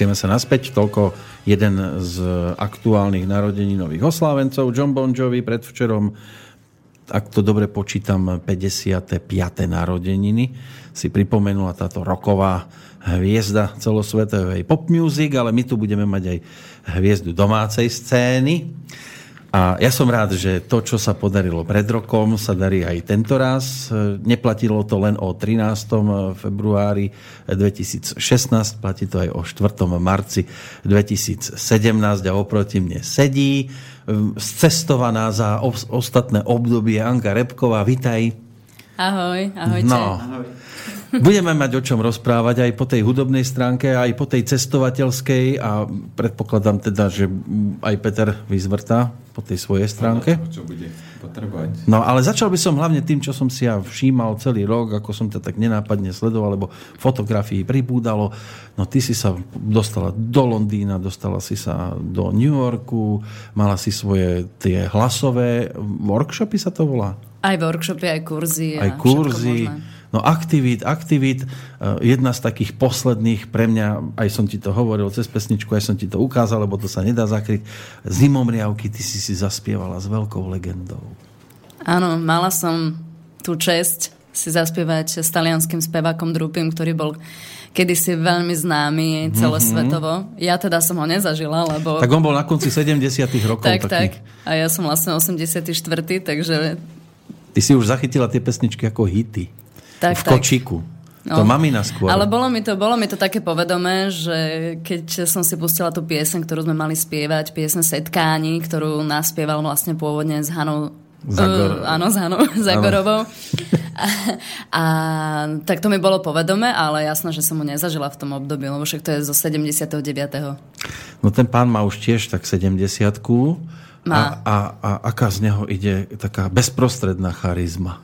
Vraciame sa naspäť, toľko jeden z aktuálnych nových oslávencov, John Bon Jovi predvčerom, ak to dobre počítam, 55. narodeniny si pripomenula táto roková hviezda celosvetovej pop music, ale my tu budeme mať aj hviezdu domácej scény. A ja som rád, že to, čo sa podarilo pred rokom, sa darí aj tento raz. Neplatilo to len o 13. februári 2016, platí to aj o 4. marci 2017 a oproti mne sedí cestovaná za ostatné obdobie Anka Repková. Vitaj. Ahoj, ahojte. No. Ahoj. Budeme mať o čom rozprávať aj po tej hudobnej stránke, aj po tej cestovateľskej a predpokladám teda, že aj Peter vyzvrtá po tej svojej stránke. Čo bude potrebovať. No ale začal by som hlavne tým, čo som si ja všímal celý rok, ako som to tak nenápadne sledoval, lebo fotografií pribúdalo. No ty si sa dostala do Londýna, dostala si sa do New Yorku, mala si svoje tie hlasové workshopy sa to volá? Aj workshopy, aj kurzy. Aj kurzy. No aktivít, aktivít, eh, jedna z takých posledných pre mňa, aj som ti to hovoril cez pesničku, aj som ti to ukázal, lebo to sa nedá zakryť. Zimomriavky ty si si zaspievala s veľkou legendou. Áno, mala som tú čest si zaspievať s talianským spevákom Drupim, ktorý bol kedysi veľmi známy celosvetovo. Mm-hmm. Ja teda som ho nezažila, lebo... Tak on bol na konci 70 rokov. tak, taký. tak. A ja som vlastne 84, takže... Ty si už zachytila tie pesničky ako hity tak, v kočiku. No. To mamina skôr. Ale bolo mi, to, bolo mi to také povedomé, že keď som si pustila tú piesen, ktorú sme mali spievať, piesen Setkání, ktorú naspieval vlastne pôvodne s Hanou Zagor... Uh, áno, s Hanou Zagorovou. A, a tak to mi bolo povedome, ale jasno, že som mu nezažila v tom období, lebo však to je zo 79. No ten pán má už tiež tak 70 má. A, a, a aká z neho ide taká bezprostredná charizma?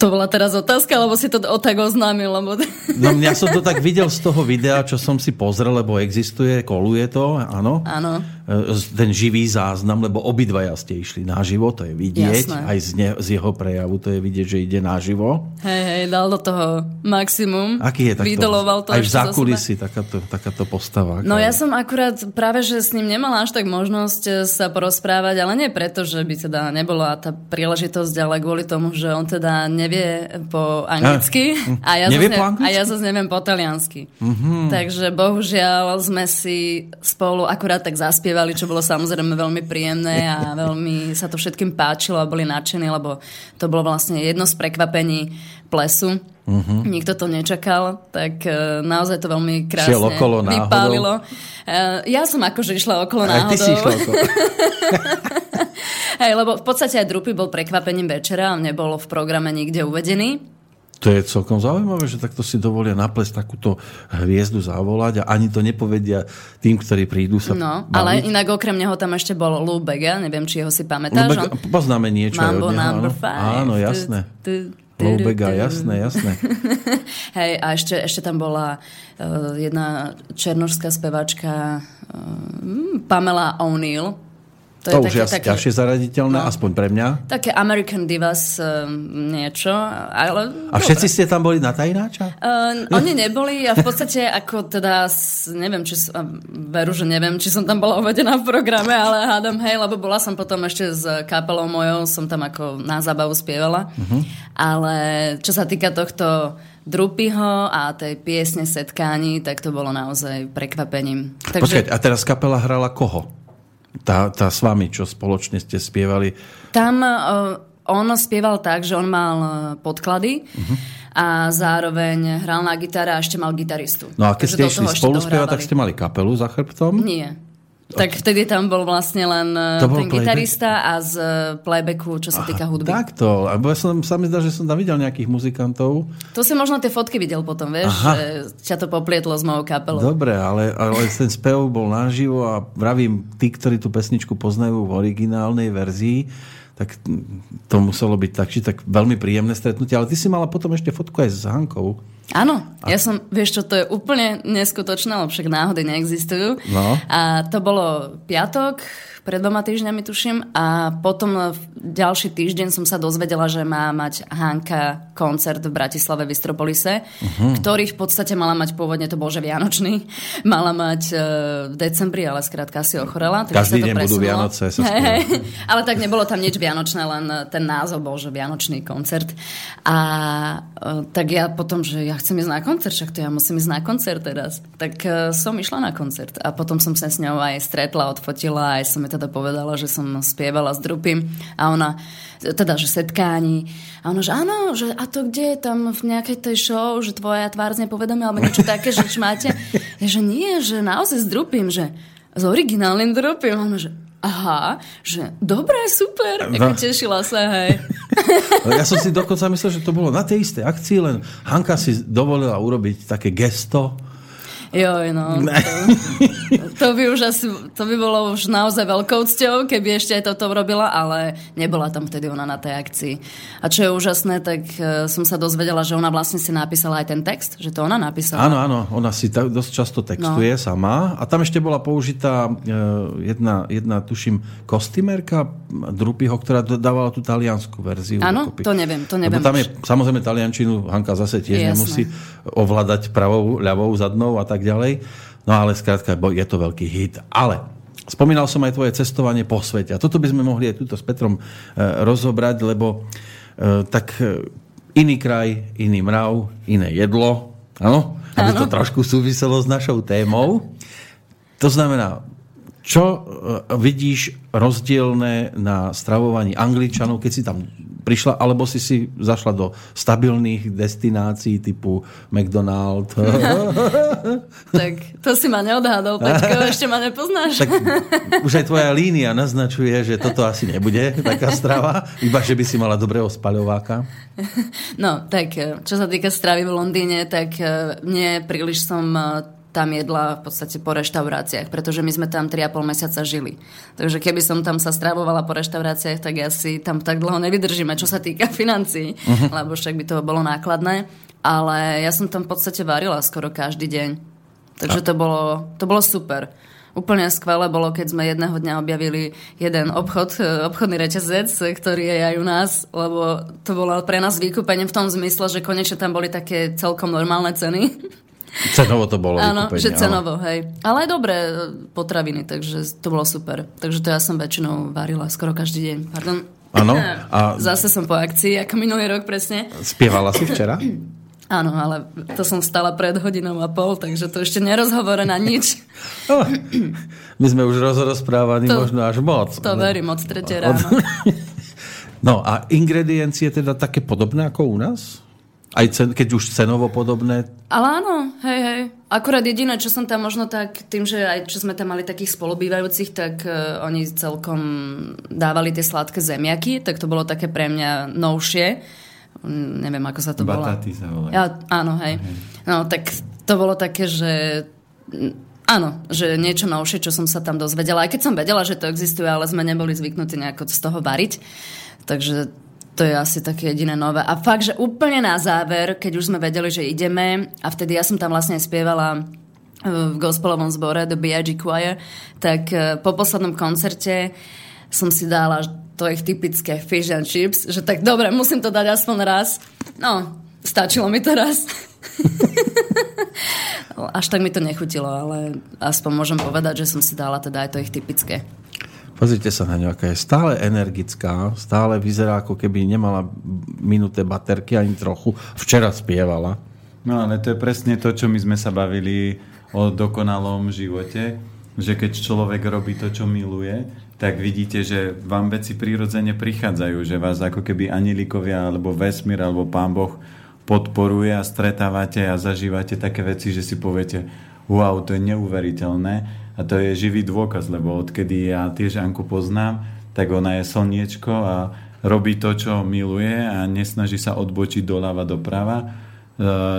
To bola teraz otázka, lebo si to o tak oznámil. Lebo... No ja som to tak videl z toho videa, čo som si pozrel, lebo existuje, koluje to, áno. Áno. E, ten živý záznam, lebo obidvaja ste išli naživo, to je vidieť, Jasné. aj z, ne, z jeho prejavu to je vidieť, že ide naživo. Hej, hej, dal do toho maximum. Aký je takto? Vydoloval to aj v zákulisí takáto, takáto postava. No ja som akurát práve, že s ním nemala až tak možnosť e, sa porozprávať, ale nie preto, že by teda nebola tá príležitosť, ale kvôli tomu, že on teda nevie po anglicky a, ja, nevie zase, po anglicky? a ja zase neviem po taliansky. Mm-hmm. Takže bohužiaľ sme si spolu akurát tak zaspievali zaspievali, čo bolo samozrejme veľmi príjemné a veľmi sa to všetkým páčilo a boli nadšení, lebo to bolo vlastne jedno z prekvapení plesu. Uh-huh. Nikto to nečakal, tak uh, naozaj to veľmi krásne Šiel okolo vypálilo. Uh, ja som akože išla okolo náhodou. Aj ty si išla okolo. Hej, lebo v podstate aj Drupy bol prekvapením večera, nebolo v programe nikde uvedený. To je celkom zaujímavé, že takto si dovolia naplesť takúto hviezdu zavolať a ani to nepovedia tým, ktorí prídu sa No, baviť. ale inak okrem neho tam ešte bol Lou Bega, neviem, či ho si pamätáš. Lubega. Poznáme niečo Mambo od neho. five. Áno, jasné. Loubega, jasné, jasné. Hej, a ešte, ešte tam bola uh, jedna černožská spevačka uh, Pamela O'Neill, to, to je už také, také, ťažšie zaraditeľné, no, aspoň pre mňa. Také American Divas uh, niečo. Ale, a všetci ste tam boli na tajnáča? Uh, oni neboli a v podstate ako teda, neviem, či veru, že neviem, či som tam bola uvedená v programe, ale hádam, hej, lebo bola som potom ešte s kapelou mojou, som tam ako na zábavu spievala. Uh-huh. Ale čo sa týka tohto Drupyho a tej piesne Setkání, tak to bolo naozaj prekvapením. Takže... Počkať, a teraz kapela hrala koho? Tá, tá s vami, čo spoločne ste spievali? Tam uh, on spieval tak, že on mal e, podklady uh-huh. a zároveň hral na gitare a ešte mal gitaristu. No a keď ste išli spolu spievať, tak ste mali kapelu za chrbtom? Nie. Tak vtedy tam bol vlastne len to ten playback? gitarista a z playbacku, čo sa týka hudby. Takto, lebo ja som, sa mi zdá, že som tam videl nejakých muzikantov. To si možno tie fotky videl potom, vieš, Aha. že ťa to poplietlo s mojou kapelou. Dobre, ale, ale ten spev bol naživo a vravím, tí, ktorí tú pesničku poznajú v originálnej verzii, tak to muselo byť tak, či tak veľmi príjemné stretnutie. Ale ty si mala potom ešte fotku aj s Hankou. Áno, ja som, vieš čo, to je úplne neskutočné, lebo však náhody neexistujú. No. A to bolo piatok, pred dvoma týždňami tuším a potom v ďalší týždeň som sa dozvedela, že má mať Hanka koncert v Bratislave v Istropolise, uh-huh. ktorý v podstate mala mať pôvodne, to bol že Vianočný, mala mať uh, v decembri, ale skrátka si ochorela. Každý deň budú Vianoce. Sa hey, hey. Ale tak nebolo tam nič Vianočné, len ten názov bol, že Vianočný koncert. A uh, tak ja potom, že ja chcem ísť na koncert, však to ja musím ísť na koncert teraz. Tak uh, som išla na koncert a potom som sa s ňou aj stretla, odfotila, aj som teda povedala, že som spievala s Drupim a ona teda, že setkání. A ono, že áno, že a to kde je tam v nejakej tej show, že tvoja tvár nepovedomia, alebo niečo také, že máte? Ja, že nie, že naozaj s drupím, že s originálnym drupím. Ono, že aha, že dobré, super, no. ako tešila sa, hej. Ja som si dokonca myslel, že to bolo na tej istej akcii, len Hanka si dovolila urobiť také gesto, Joj, no. To, to, by už asi, to by bolo už naozaj veľkou cťou, keby ešte aj toto robila, ale nebola tam vtedy ona na tej akcii. A čo je úžasné, tak uh, som sa dozvedela, že ona vlastne si napísala aj ten text, že to ona napísala. Áno, áno, ona si ta, dosť často textuje no. sama. A tam ešte bola použitá uh, jedna, jedna, tuším, kostýmerka Drupiho, ktorá dávala tú taliansku verziu. Áno, to neviem, to neviem. Lebo tam je, samozrejme, taliančinu Hanka zase tiež Jasné. nemusí ovládať pravou, ľavou, zadnou a tak tak ďalej. No ale skrátka, je to veľký hit. Ale spomínal som aj tvoje cestovanie po svete. A toto by sme mohli aj túto s Petrom e, rozobrať, lebo e, tak e, iný kraj, iný mrav, iné jedlo, áno? Aby to trošku súviselo s našou témou. To znamená, čo e, vidíš rozdielne na stravovaní Angličanov, keď si tam prišla, alebo si si zašla do stabilných destinácií typu McDonald? tak to si ma neodhádol, Peťko, ešte ma nepoznáš. tak už aj tvoja línia naznačuje, že toto asi nebude taká strava, iba že by si mala dobrého spaľováka. No, tak čo sa týka stravy v Londýne, tak eh, mne príliš som tam jedla v podstate po reštauráciách, pretože my sme tam 3,5 mesiaca žili. Takže keby som tam sa stravovala po reštauráciách, tak asi tam tak dlho nevydržíme, čo sa týka financií, uh-huh. lebo však by to bolo nákladné. Ale ja som tam v podstate varila skoro každý deň. Takže to bolo, to bolo super. Úplne skvelé bolo, keď sme jedného dňa objavili jeden obchod, e, obchodný reťazec, ktorý je aj u nás, lebo to bolo pre nás výkupenie v tom zmysle, že konečne tam boli také celkom normálne ceny. Cenovo to bolo Áno, že cenovo, áno. hej. Ale aj dobré e, potraviny, takže to bolo super. Takže to ja som väčšinou varila skoro každý deň. Pardon. Áno. A... Zase som po akcii, ako minulý rok presne. Spievala si včera? Áno, ale to som stala pred hodinou a pol, takže to ešte nerozhovorená nič. Oh, my sme už rozprávaní to, možno až moc. To ale... verím, od tretie ráno. No a ingrediencie teda také podobné ako u nás? Aj cen, keď už cenovo podobné? Ale áno, hej, hej. Akurát jediné, čo som tam možno tak, tým, že aj čo sme tam mali takých spolubývajúcich, tak uh, oni celkom dávali tie sladké zemiaky, tak to bolo také pre mňa novšie. Um, neviem, ako sa to volá. Bataty sa volá. Ja, áno, hej. hej. No, tak to bolo také, že Áno, že niečo novšie, čo som sa tam dozvedela. Aj keď som vedela, že to existuje, ale sme neboli zvyknutí nejako z toho variť. Takže to je asi také jediné nové. A fakt, že úplne na záver, keď už sme vedeli, že ideme, a vtedy ja som tam vlastne spievala e, v gospelovom zbore The B.I.G. Choir, tak e, po poslednom koncerte som si dala to ich typické fish and chips, že tak dobre, musím to dať aspoň raz. No, stačilo mi to raz. Až tak mi to nechutilo, ale aspoň môžem povedať, že som si dala teda aj to ich typické. Pozrite sa na ňu, aká je stále energická, stále vyzerá, ako keby nemala minuté baterky ani trochu. Včera spievala. No ale to je presne to, čo my sme sa bavili o dokonalom živote, že keď človek robí to, čo miluje, tak vidíte, že vám veci prirodzene prichádzajú, že vás ako keby anilikovia alebo vesmír alebo pán Boh podporuje a stretávate a zažívate také veci, že si poviete, wow, to je neuveriteľné a to je živý dôkaz, lebo odkedy ja tiež Anku poznám, tak ona je slniečko a robí to, čo miluje a nesnaží sa odbočiť doľava doprava. E,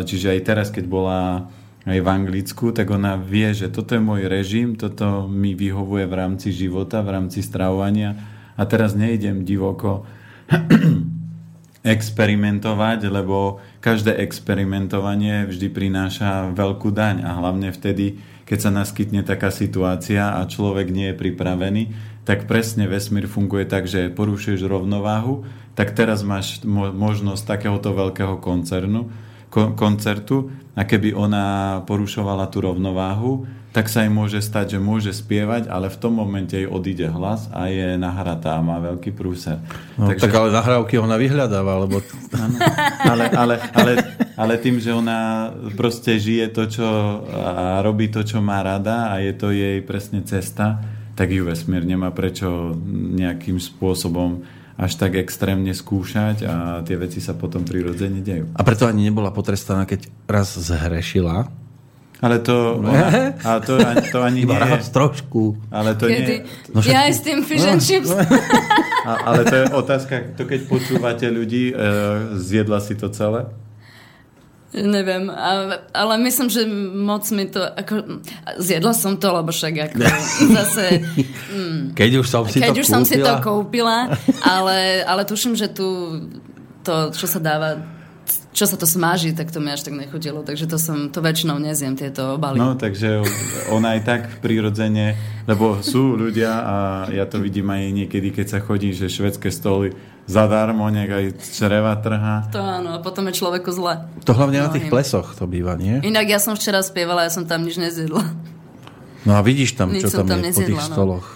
čiže aj teraz, keď bola aj v Anglicku, tak ona vie, že toto je môj režim, toto mi vyhovuje v rámci života, v rámci stravovania a teraz nejdem divoko experimentovať, lebo každé experimentovanie vždy prináša veľkú daň a hlavne vtedy, keď sa naskytne taká situácia a človek nie je pripravený, tak presne vesmír funguje tak, že porušuješ rovnováhu, tak teraz máš mo- možnosť takéhoto veľkého koncernu, ko- koncertu a keby ona porušovala tú rovnováhu, tak sa jej môže stať, že môže spievať, ale v tom momente jej odíde hlas a je nahratá a má veľký prúser. No, Takže... Tak ale nahrávky ona vyhľadáva, lebo... Ano, ale, ale, ale, ale tým, že ona proste žije to, čo a robí to, čo má rada a je to jej presne cesta, tak ju vesmír nemá prečo nejakým spôsobom až tak extrémne skúšať a tie veci sa potom prirodzene dejú. A preto ani nebola potrestaná, keď raz zhrešila, ale to, ona, ale to, to ani Iba nie raz trošku. Ale to Kedy? nie No, ja aj s tým fish and chips. a, ale to je otázka, to keď počúvate ľudí, e, zjedla si to celé? Neviem, ale, ale myslím, že moc mi to... Ako, zjedla som to, lebo však ako zase... Mm, keď už som si keď to už kúpila. som si to kúpila, ale, ale tuším, že tu to, čo sa dáva čo sa to smaží, tak to mi až tak nechutilo. Takže to som, to väčšinou nezjem, tieto obaly. No, takže ona aj tak prirodzene, lebo sú ľudia a ja to vidím aj niekedy, keď sa chodí, že švedské stoly zadarmo, nech aj čreva trhá. To áno, a potom je človeku zle. To hlavne na tých plesoch to býva, nie? Inak ja som včera spievala, ja som tam nič nezjedla. No a vidíš tam, Nič čo tam, tam je nezjedla, po tých no. stoloch.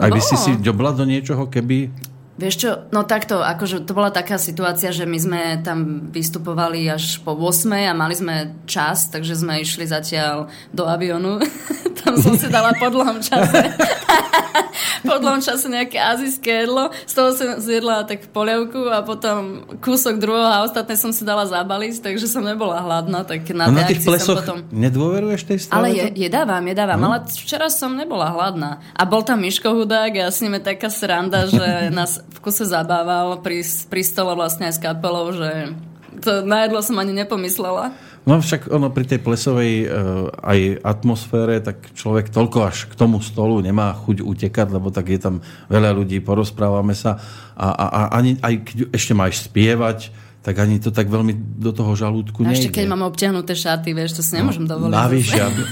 Aj by si Bolo. si dobla do niečoho, keby... Vieš čo, no takto, akože to bola taká situácia, že my sme tam vystupovali až po 8 a mali sme čas, takže sme išli zatiaľ do avionu. tam som si dala po dlhom čase po dlhom čase nejaké azijské jedlo, z toho som zjedla tak polievku a potom kúsok druhého a ostatné som si dala zabaliť, takže som nebola hladná, tak na, No na tých plesoch potom... nedôveruješ tej strave? Ale je, jedávam, jedávam, ale včera som nebola hladná. A bol tam Miško Hudák a s ním je taká sranda, že nás v kuse zabával pri, pri stole vlastne aj s kapelou, že to na jedlo som ani nepomyslela. No však ono pri tej plesovej uh, aj atmosfére, tak človek toľko až k tomu stolu nemá chuť utekať, lebo tak je tam veľa ľudí, porozprávame sa a, a, a ani, aj keď ešte máš spievať, tak ani to tak veľmi do toho žalúdku A nejde. ešte keď mám obťahnuté šaty, vieš, to si nemôžem No, dovoliť. Navyše, aby-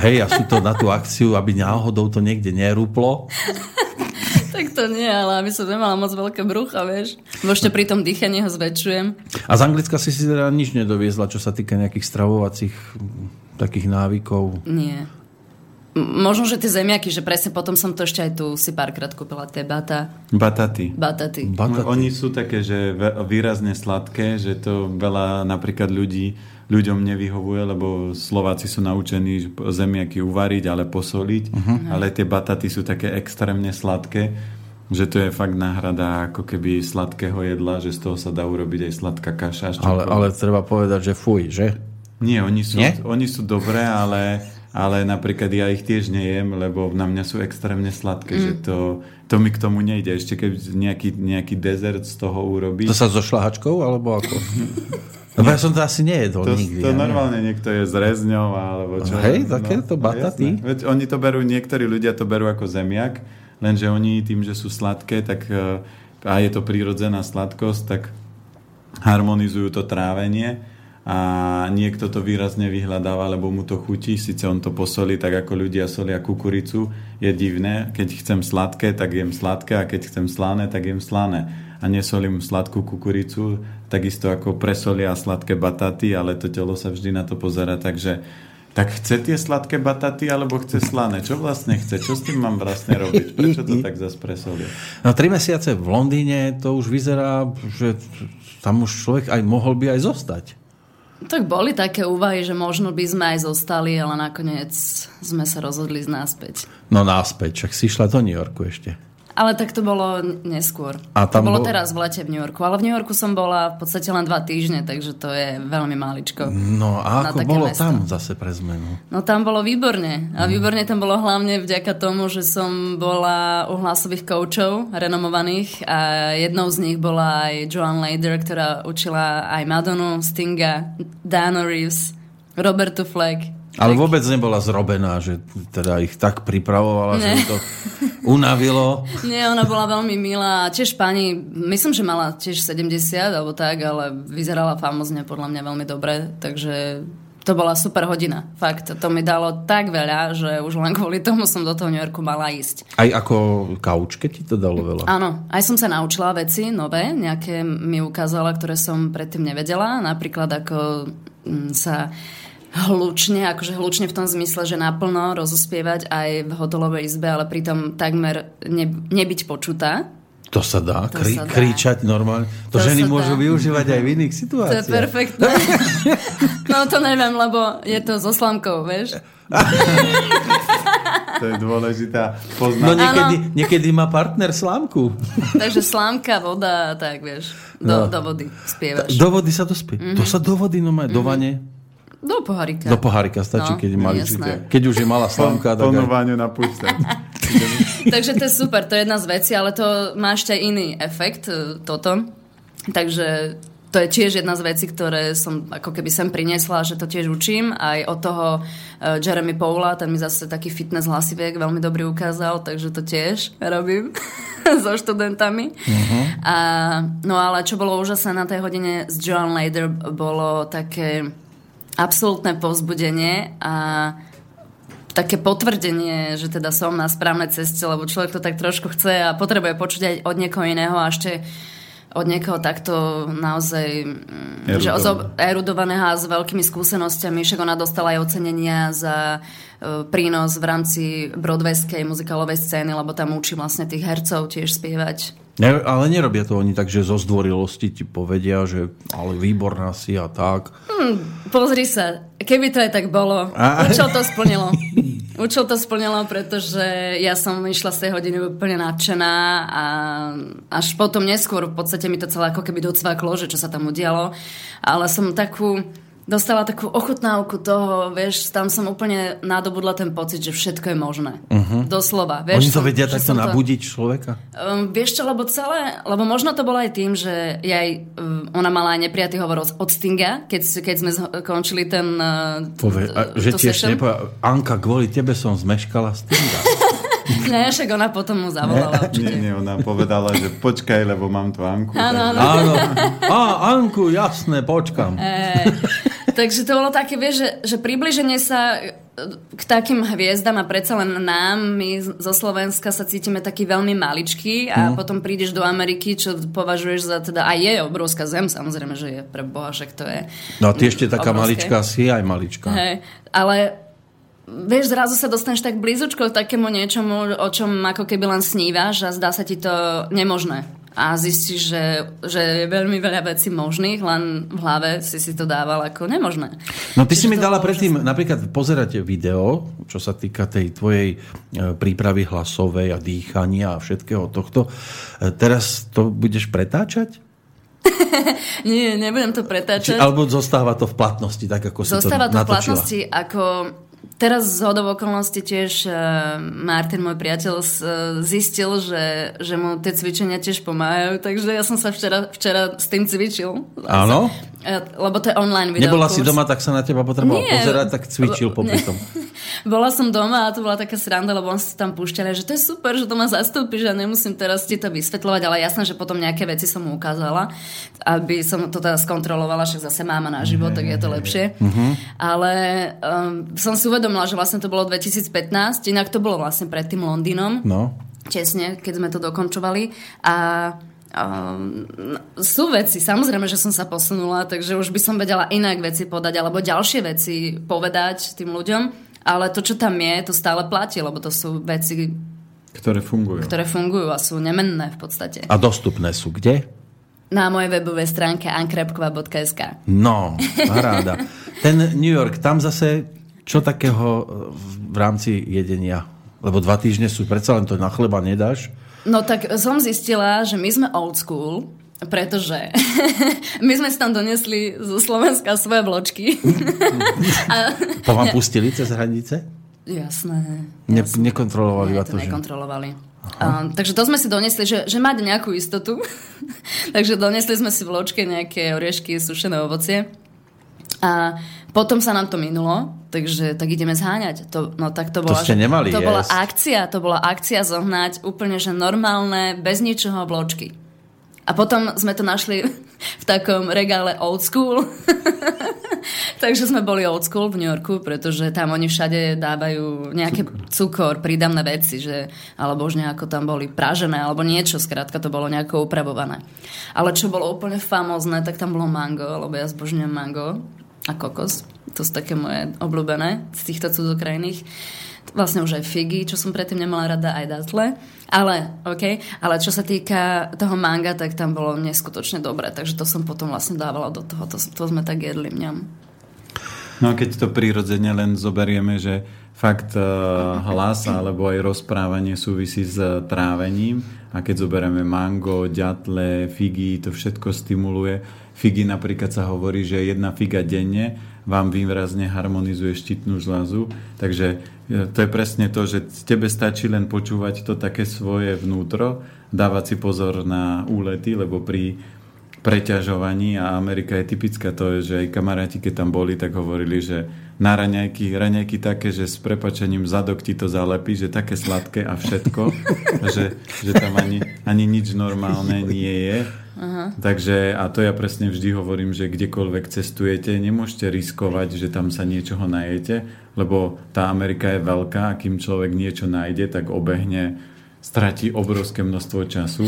hej, a sú to na tú akciu, aby náhodou to niekde nerúplo. tak to nie, ale aby som nemala moc veľké brucha, vieš. Ešte pri tom dýchaní ho zväčšujem. A z Anglicka si si teda nič nedoviezla, čo sa týka nejakých stravovacích takých návykov. Nie. Možno, že tie zemiaky, že presne potom som to ešte aj tu si párkrát kúpila, tie bata, Bataty. bataty. Bataty. No, Oni sú také, že výrazne sladké, že to veľa napríklad ľudí ľuďom nevyhovuje, lebo Slováci sú naučení zemiaky uvariť, ale posoliť, uh-huh. ale tie bataty sú také extrémne sladké, že to je fakt náhrada ako keby sladkého jedla, že z toho sa dá urobiť aj sladká kaša. Ale, čokoľvek. ale treba povedať, že fuj, že? Nie, oni sú, Nie? oni sú dobré, ale, ale napríklad ja ich tiež nejem, lebo na mňa sú extrémne sladké, mm. že to, to mi k tomu nejde. Ešte keď nejaký, nejaký dezert z toho urobí. To sa so šlahačkou, alebo ako? Lebo ja som to asi nejedol To, nikdy. to ja neviem. normálne niekto je s rezňou alebo čo. Hej, takéto no, bataty? jasné. Veď oni to berú, niektorí ľudia to berú ako zemiak, lenže oni tým, že sú sladké, tak e, a je to prírodzená sladkosť, tak harmonizujú to trávenie a niekto to výrazne vyhľadáva, lebo mu to chutí, síce on to posolí tak ako ľudia solia kukuricu, je divné, keď chcem sladké, tak jem sladké a keď chcem slané, tak jem slané a nesolím sladkú kukuricu, takisto ako presolia sladké bataty, ale to telo sa vždy na to pozera, takže tak chce tie sladké bataty, alebo chce slané? Čo vlastne chce? Čo s tým mám vlastne robiť? Prečo to tak zase presolia? No tri mesiace v Londýne to už vyzerá, že tam už človek aj mohol by aj zostať. Tak boli také úvahy, že možno by sme aj zostali, ale nakoniec sme sa rozhodli ísť naspäť. No náspäť, však si šla do New Yorku ešte. Ale tak to bolo neskôr. A tam to bolo bol- teraz v lete v New Yorku. Ale v New Yorku som bola v podstate len dva týždne, takže to je veľmi máličko. No a ako bolo mesto. tam zase pre zmenu? No tam bolo výborne. A výborne tam bolo hlavne vďaka tomu, že som bola u hlasových koučov renomovaných a jednou z nich bola aj Joan Lader, ktorá učila aj Madonu, Stinga, Dano Reeves, Robertu Fleck. Ale vôbec nebola zrobená, že teda ich tak pripravovala, že Ne. ju to unavilo. Nie, ona bola veľmi milá. Tiež pani, myslím, že mala tiež 70 alebo tak, ale vyzerala famozne podľa mňa veľmi dobre, takže to bola super hodina. Fakt, to mi dalo tak veľa, že už len kvôli tomu som do toho New Yorku mala ísť. Aj ako kaučke ti to dalo veľa? Áno, aj som sa naučila veci nové, nejaké mi ukázala, ktoré som predtým nevedela. Napríklad ako mm, sa hlučne, akože hlučne v tom zmysle, že naplno rozospievať aj v hotelovej izbe, ale pritom takmer ne, nebyť počutá. To sa dá, to kri- sa dá. kričať normálne. To, to ženy môžu dá. využívať aj v iných situáciách. To je perfektné. no to neviem, lebo je to so slamkou, vieš. to je dôležitá poznámka. No niekedy, niekedy má partner slámku. Takže slámka, voda, tak vieš, do, no. do vody spievaš. Do vody sa to spie. Mm-hmm. To sa do vody, no má, mm-hmm. do mhm. vane. Do pohárika. Do pohárika stačí, no, keď, mali, keď už je malá slámka. Po, Ponovaniu na Takže to je super, to je jedna z vecí, ale to má ešte iný efekt, e, toto. Takže to je tiež jedna z vecí, ktoré som ako keby sem priniesla, že to tiež učím. Aj od toho uh, Jeremy Paula, ten mi zase taký fitness hlasiviek veľmi dobrý ukázal, takže to tiež robím so študentami. Uh-huh. A, no ale čo bolo úžasné na tej hodine s Joan Lader, bolo také absolútne povzbudenie a také potvrdenie, že teda som na správnej ceste, lebo človek to tak trošku chce a potrebuje počuť aj od niekoho iného a ešte od niekoho takto naozaj mm, Erudované. že erudovaného a s veľkými skúsenostiami. Však ona dostala aj ocenenia za uh, prínos v rámci broadwayskej muzikálovej scény, lebo tam učí vlastne tých hercov tiež spievať. Ne, ale nerobia to oni tak, že zo zdvorilosti ti povedia, že ale výborná si a tak. Hmm, pozri sa, keby to aj tak bolo, a... účel to splnilo. účel to splnilo, pretože ja som išla z tej hodiny úplne nadšená a až potom neskôr v podstate mi to celé ako keby docvaklo, že čo sa tam udialo. Ale som takú dostala takú ochutnávku toho, vieš, tam som úplne nadobudla ten pocit, že všetko je možné. Uh-huh. Doslova. Vieš, Oni to vedia takto nabudiť človeka? Um, vieš čo, lebo celé, lebo možno to bolo aj tým, že jej, um, ona mala aj nepriatý hovor od Stinga, keď, keď sme končili ten uh, Pove, a, že tiež nepovedal, Anka, kvôli tebe som zmeškala Stinga. Ne, však ona potom mu zavolala určite. Nie, nie, ona povedala, že počkaj, lebo mám tu Anku. Áno, áno. áno. Á, Anku, jasné, počkam. E, Takže to bolo také, vieš, že, že približenie sa k takým hviezdam a predsa len nám, my zo Slovenska sa cítime taký veľmi maličký a mm. potom prídeš do Ameriky, čo považuješ za teda, aj je obrovská zem, samozrejme, že je pre Boha, však to je No a ty ešte taká obrovské. maličká, si aj maličká. Hej, ale vieš, zrazu sa dostaneš tak blízučko k takému niečomu, o čom ako keby len snívaš a zdá sa ti to nemožné a zistíš, že, že je veľmi veľa vecí možných, len v hlave si si to dával ako nemožné. No ty Čiže si mi dala predtým že... napríklad pozerať video, čo sa týka tej tvojej e, prípravy hlasovej a dýchania a všetkého tohto. E, teraz to budeš pretáčať? Nie, nebudem to pretáčať. Či, alebo zostáva to v platnosti, tak ako zostáva si to Zostáva to v platnosti, ako Teraz z hodov okolností tiež uh, Martin, môj priateľ, uh, zistil, že, že mu tie cvičenia tiež pomáhajú, takže ja som sa včera, včera s tým cvičil. Áno? Uh, lebo to je online video. Nebola si doma, tak sa na teba potreboval Nie, pozerať, tak cvičil popri tom. bola som doma a to bola taká sranda, lebo on si tam púšťali, že to je super, že to ma zastúpi, že nemusím teraz ti to vysvetľovať, ale jasné, že potom nejaké veci som mu ukázala, aby som to teda skontrolovala, však zase máma na život, tak je to lepšie. Uh-huh. Ale um, som si uvedomila, že vlastne to bolo 2015, inak to bolo vlastne pred tým Londýnom. No. Česne, keď sme to dokončovali. A Um, sú veci, samozrejme, že som sa posunula, takže už by som vedela inak veci podať, alebo ďalšie veci povedať tým ľuďom, ale to, čo tam je, to stále platí, lebo to sú veci, ktoré fungujú. Ktoré fungujú a sú nemenné v podstate. A dostupné sú kde? Na mojej webovej stránke ankrepkova.sk No, paráda. Ten New York, tam zase čo takého e, v rámci jedenia? Lebo dva týždne sú, predsa len to na chleba nedáš. No tak som zistila, že my sme old school, pretože my sme si tam donesli zo Slovenska svoje vločky. a, to vám pustili cez hranice? Jasné. Ne, nekontrolovali Nie, to, že? nekontrolovali. Uh, takže to sme si donesli, že, že mať nejakú istotu. takže donesli sme si vločke nejaké oriešky, sušené ovocie. A potom sa nám to minulo, takže tak ideme zháňať. To, no tak to bola, to ste nemali to jesť. bola akcia, to bola akcia zohnať úplne, že normálne, bez ničoho vločky. A potom sme to našli v takom regále old school. Takže sme boli old school v New Yorku, pretože tam oni všade dávajú nejaké cukor, cukor prídavné veci, že, alebo už nejako tam boli pražené, alebo niečo, skrátka to bolo nejako upravované. Ale čo bolo úplne famózne, tak tam bolo mango, lebo ja zbožňujem mango a kokos. To sú také moje obľúbené z týchto cudzokrajných vlastne už aj figy, čo som predtým nemala rada, aj datle. Ale, OK, ale čo sa týka toho manga, tak tam bolo neskutočne dobré, takže to som potom vlastne dávala do toho, to, to sme tak jedli mňam. No a keď to prirodzene len zoberieme, že fakt uh, hlas alebo aj rozprávanie súvisí s trávením a keď zoberieme mango, ďatle, figy, to všetko stimuluje. Figy napríklad sa hovorí, že jedna figa denne vám výrazne harmonizuje štítnu žľazu. Takže e, to je presne to, že tebe stačí len počúvať to také svoje vnútro, dávať si pozor na úlety, lebo pri preťažovaní a Amerika je typická to, že aj kamaráti, keď tam boli, tak hovorili, že na raňajky, raňajky také, že s prepačením zadok ti to zalepí, že také sladké a všetko, že, že tam ani, ani nič normálne nie je Aha. Takže, a to ja presne vždy hovorím, že kdekoľvek cestujete, nemôžete riskovať, že tam sa niečoho najete, lebo tá Amerika je veľká a kým človek niečo nájde, tak obehne, stratí obrovské množstvo času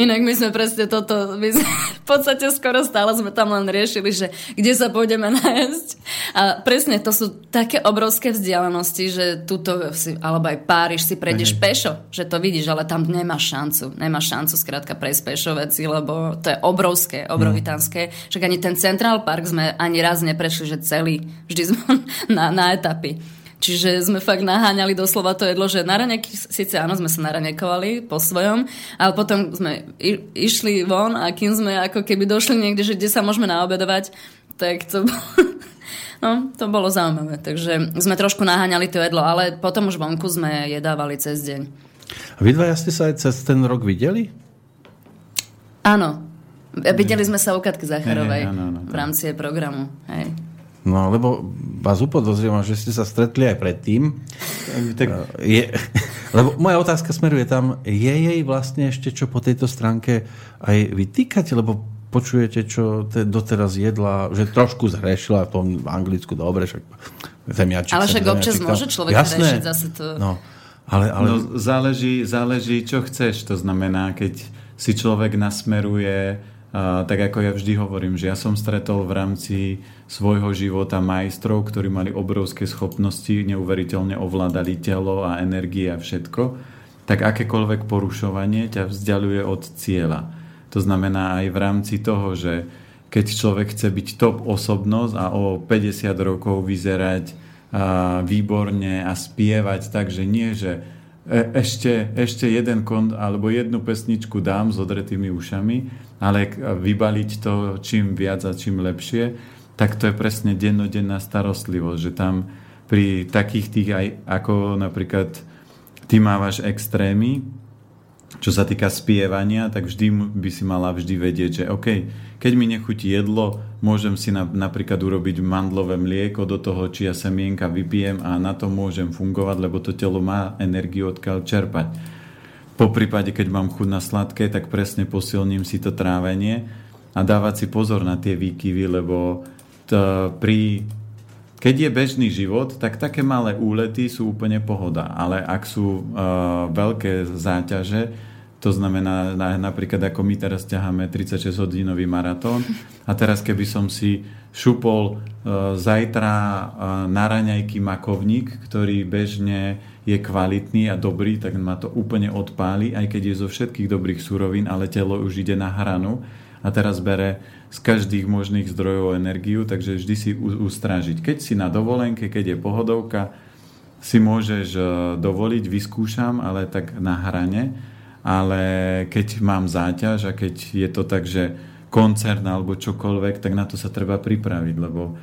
Inak my sme presne toto, my sme, v podstate skoro stále sme tam len riešili, že kde sa pôjdeme nájsť. A presne to sú také obrovské vzdialenosti, že tuto si, alebo aj Páriž si prejdeš Aha. pešo, že to vidíš, ale tam nemáš šancu. Nemáš šancu skrátka prejsť pešo veci, lebo to je obrovské, obrovitánske. Mm. Však ani ten Central Park sme ani raz neprešli, že celý, vždy sme na, na etapy. Čiže sme fakt naháňali doslova to jedlo, že na raňaky, síce áno, sme sa naraňakovali po svojom, ale potom sme i, išli von a kým sme ako keby došli niekde, že kde sa môžeme naobedovať, tak to No, to bolo zaujímavé. Takže sme trošku naháňali to jedlo, ale potom už vonku sme jedávali cez deň. A vy dvaja ste sa aj cez ten rok videli? Áno. Videli sme sa u Katky Zacharovej v rámci programu. Hej. No, lebo vás upodozrievam, že ste sa stretli aj predtým. Tak... Je, lebo moja otázka smeruje tam, je jej vlastne ešte čo po tejto stránke aj vytýkať, lebo počujete, čo te, doteraz jedla, že trošku zhrešila v tom anglicku, dobre, však zemiačik. Ale však občas môže človek Jasné. zhrešiť zase to. No, ale, ale... No, záleží, záleží, čo chceš. To znamená, keď si človek nasmeruje a, tak ako ja vždy hovorím, že ja som stretol v rámci svojho života majstrov, ktorí mali obrovské schopnosti, neuveriteľne ovládali telo a energie a všetko, tak akékoľvek porušovanie ťa vzdialuje od cieľa. To znamená aj v rámci toho, že keď človek chce byť top osobnosť a o 50 rokov vyzerať a, výborne a spievať tak, že nie, že e, ešte, ešte jeden kont alebo jednu pesničku dám s odretými ušami, ale vybaliť to čím viac a čím lepšie, tak to je presne dennodenná starostlivosť, že tam pri takých tých aj ako napríklad ty mávaš extrémy, čo sa týka spievania, tak vždy by si mala vždy vedieť, že OK, keď mi nechutí jedlo, môžem si na, napríklad urobiť mandlové mlieko do toho, či ja semienka vypijem a na to môžem fungovať, lebo to telo má energiu odkiaľ čerpať. Po prípade, keď mám chuť na sladké, tak presne posilním si to trávenie a dávať si pozor na tie výkyvy, lebo pri, keď je bežný život, tak také malé úlety sú úplne pohoda, ale ak sú uh, veľké záťaže, to znamená na, napríklad ako my teraz ťaháme 36 hodinový maratón a teraz keby som si šupol uh, zajtra uh, na raňajky makovník, ktorý bežne je kvalitný a dobrý, tak ma to úplne odpáli, aj keď je zo všetkých dobrých surovín, ale telo už ide na hranu. A teraz bere z každých možných zdrojov energiu, takže vždy si ustrážiť. Keď si na dovolenke, keď je pohodovka, si môžeš e, dovoliť, vyskúšam, ale tak na hrane, ale keď mám záťaž a keď je to tak, že koncert alebo čokoľvek, tak na to sa treba pripraviť, lebo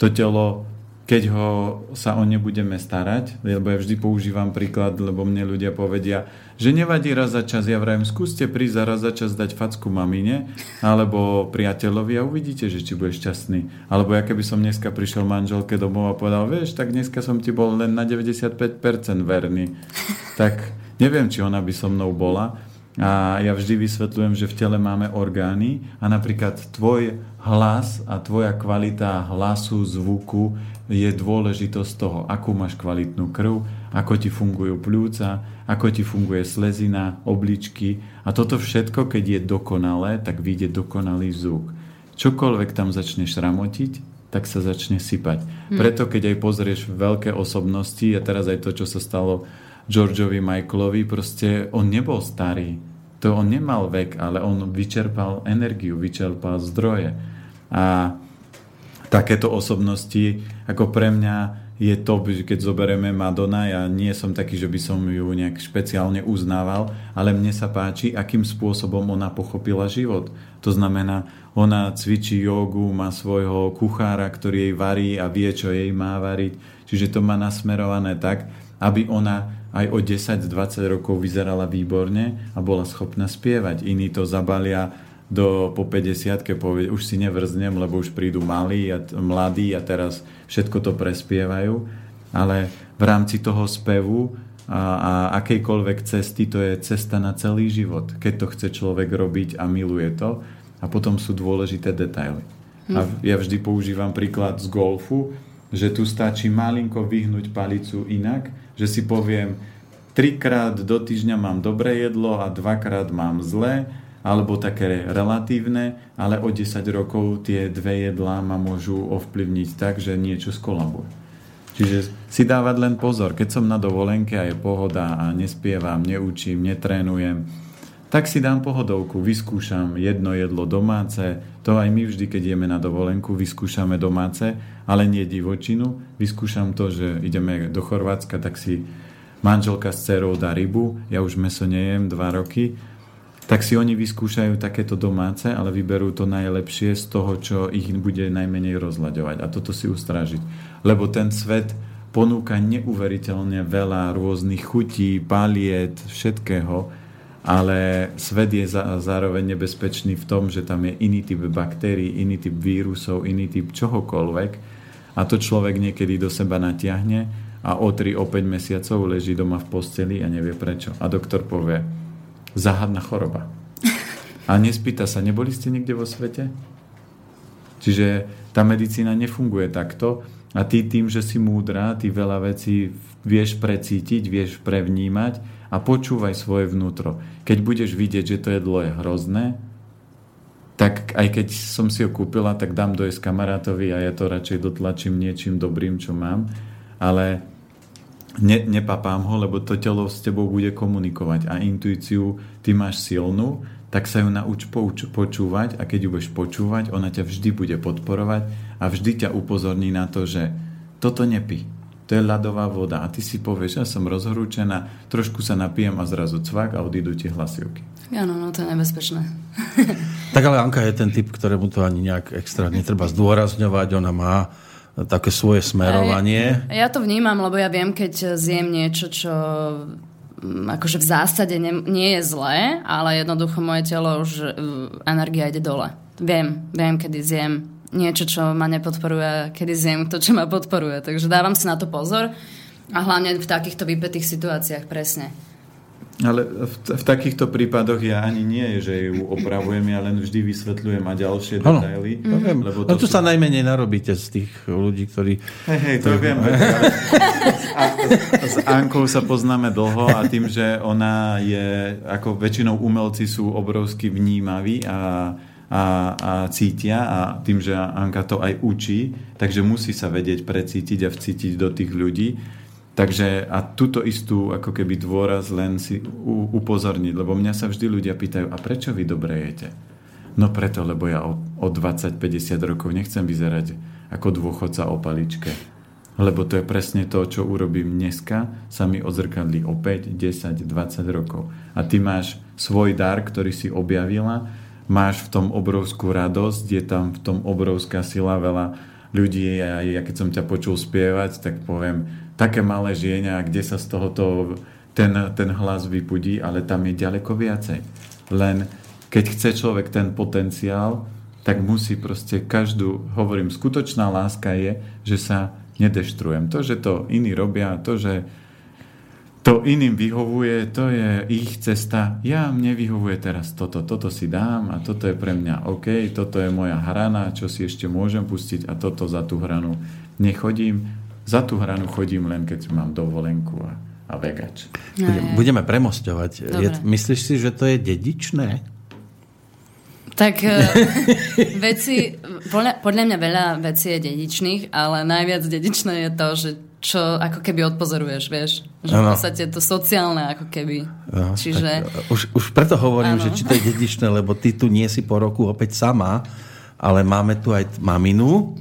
to telo keď ho sa o ne budeme starať, lebo ja vždy používam príklad, lebo mne ľudia povedia, že nevadí raz za čas, ja vrajím, skúste prísť a raz za čas dať facku mamine alebo priateľovi a uvidíte, že či bude šťastný. Alebo ja keby som dneska prišiel manželke domov a povedal, vieš, tak dneska som ti bol len na 95% verný. Tak neviem, či ona by so mnou bola, A ja vždy vysvetľujem, že v tele máme orgány a napríklad tvoj hlas a tvoja kvalita hlasu, zvuku je dôležitosť toho, akú máš kvalitnú krv, ako ti fungujú pľúca, ako ti funguje slezina, obličky a toto všetko, keď je dokonalé, tak vyjde dokonalý zvuk. Čokoľvek tam začne šramotiť, tak sa začne sypať. Hmm. Preto keď aj pozrieš veľké osobnosti a teraz aj to, čo sa stalo Georgeovi Michaelovi, proste on nebol starý to on nemal vek, ale on vyčerpal energiu, vyčerpal zdroje. A takéto osobnosti, ako pre mňa je to, keď zoberieme Madonna, ja nie som taký, že by som ju nejak špeciálne uznával, ale mne sa páči, akým spôsobom ona pochopila život. To znamená, ona cvičí jogu, má svojho kuchára, ktorý jej varí a vie, čo jej má variť. Čiže to má nasmerované tak, aby ona aj o 10-20 rokov vyzerala výborne a bola schopná spievať. Iní to zabalia do, po 50 povie, už si nevrznem, lebo už prídu malí a mladí a teraz všetko to prespievajú. Ale v rámci toho spevu a, a akejkoľvek cesty, to je cesta na celý život. Keď to chce človek robiť a miluje to. A potom sú dôležité detaily. Hm. A ja vždy používam príklad z golfu, že tu stačí malinko vyhnúť palicu inak, že si poviem, trikrát do týždňa mám dobré jedlo a dvakrát mám zlé, alebo také relatívne, ale o 10 rokov tie dve jedlá ma môžu ovplyvniť tak, že niečo skolabuje. Čiže si dávať len pozor, keď som na dovolenke a je pohoda a nespievam, neučím, netrénujem, tak si dám pohodovku, vyskúšam jedno jedlo domáce, to aj my vždy, keď ideme na dovolenku, vyskúšame domáce, ale nie divočinu. Vyskúšam to, že ideme do Chorvátska, tak si manželka s dcerou dá rybu, ja už meso nejem dva roky, tak si oni vyskúšajú takéto domáce, ale vyberú to najlepšie z toho, čo ich bude najmenej rozlaďovať. A toto si ustrážiť. Lebo ten svet ponúka neuveriteľne veľa rôznych chutí, paliet, všetkého, ale svet je zároveň nebezpečný v tom, že tam je iný typ baktérií, iný typ vírusov, iný typ čohokoľvek a to človek niekedy do seba natiahne a o 3, o 5 mesiacov leží doma v posteli a nevie prečo. A doktor povie, záhadná choroba. A nespýta sa, neboli ste niekde vo svete? Čiže tá medicína nefunguje takto a ty tým, že si múdra, ty veľa vecí vieš precítiť, vieš prevnímať a počúvaj svoje vnútro. Keď budeš vidieť, že to jedlo je hrozné, tak aj keď som si ho kúpila, tak dám dojsť kamarátovi a ja to radšej dotlačím niečím dobrým, čo mám, ale ne, nepapám ho, lebo to telo s tebou bude komunikovať a intuíciu ty máš silnú, tak sa ju nauč pouč, počúvať a keď ju budeš počúvať, ona ťa vždy bude podporovať a vždy ťa upozorní na to, že toto nepí, to je ľadová voda. A ty si povieš, ja som rozhorúčená, trošku sa napijem a zrazu cvak a odídu ti hlasivky. Áno, no to je nebezpečné. tak ale Anka je ten typ, ktorému to ani nejak extra netreba zdôrazňovať. Ona má také svoje smerovanie. Ja, ja to vnímam, lebo ja viem, keď zjem niečo, čo mm, akože v zásade nie, nie je zlé, ale jednoducho moje telo už mm, energia ide dole. Viem, viem, kedy zjem niečo, čo ma nepodporuje, kedy zjem to, čo ma podporuje. Takže dávam si na to pozor a hlavne v takýchto vypetých situáciách presne. Ale v, v takýchto prípadoch ja ani nie že ju opravujem, ja len vždy vysvetľujem a ďalšie ano, detaily. To viem, lebo to no tu sú... sa najmenej narobíte z tých ľudí, ktorí... Hej, hej, to viem. a, s Ankou sa poznáme dlho a tým, že ona je, ako väčšinou umelci sú obrovsky vnímaví a a, a cítia a tým, že Anka to aj učí, takže musí sa vedieť precítiť a vcítiť do tých ľudí. Takže a túto istú ako keby dôraz len si u, upozorniť, lebo mňa sa vždy ľudia pýtajú, a prečo vy dobre jete? No preto, lebo ja o, o 20-50 rokov nechcem vyzerať ako dôchodca o paličke. Lebo to je presne to, čo urobím dneska, sa mi odzrkadlí o 5, 10, 20 rokov. A ty máš svoj dar, ktorý si objavila máš v tom obrovskú radosť, je tam v tom obrovská sila, veľa ľudí, a ja keď som ťa počul spievať, tak poviem, také malé žienia, kde sa z tohoto ten, ten hlas vypudí, ale tam je ďaleko viacej. Len keď chce človek ten potenciál, tak musí proste každú, hovorím, skutočná láska je, že sa nedeštrujem. To, že to iní robia, to, že to iným vyhovuje, to je ich cesta. Ja, mne vyhovuje teraz toto, toto si dám a toto je pre mňa OK, toto je moja hrana, čo si ešte môžem pustiť a toto za tú hranu nechodím. Za tú hranu chodím len, keď mám dovolenku a, a vegač. Budem, budeme premostovať. Je, myslíš si, že to je dedičné? Tak e, veci, podľa, podľa mňa veľa vecí je dedičných, ale najviac dedičné je to, že čo ako keby odpozoruješ, vieš. Že ano. v podstate to sociálne ako keby. Ano, Čiže... Tak, už, už preto hovorím, ano. že či to je dedičné, lebo ty tu nie si po roku opäť sama, ale máme tu aj maminu.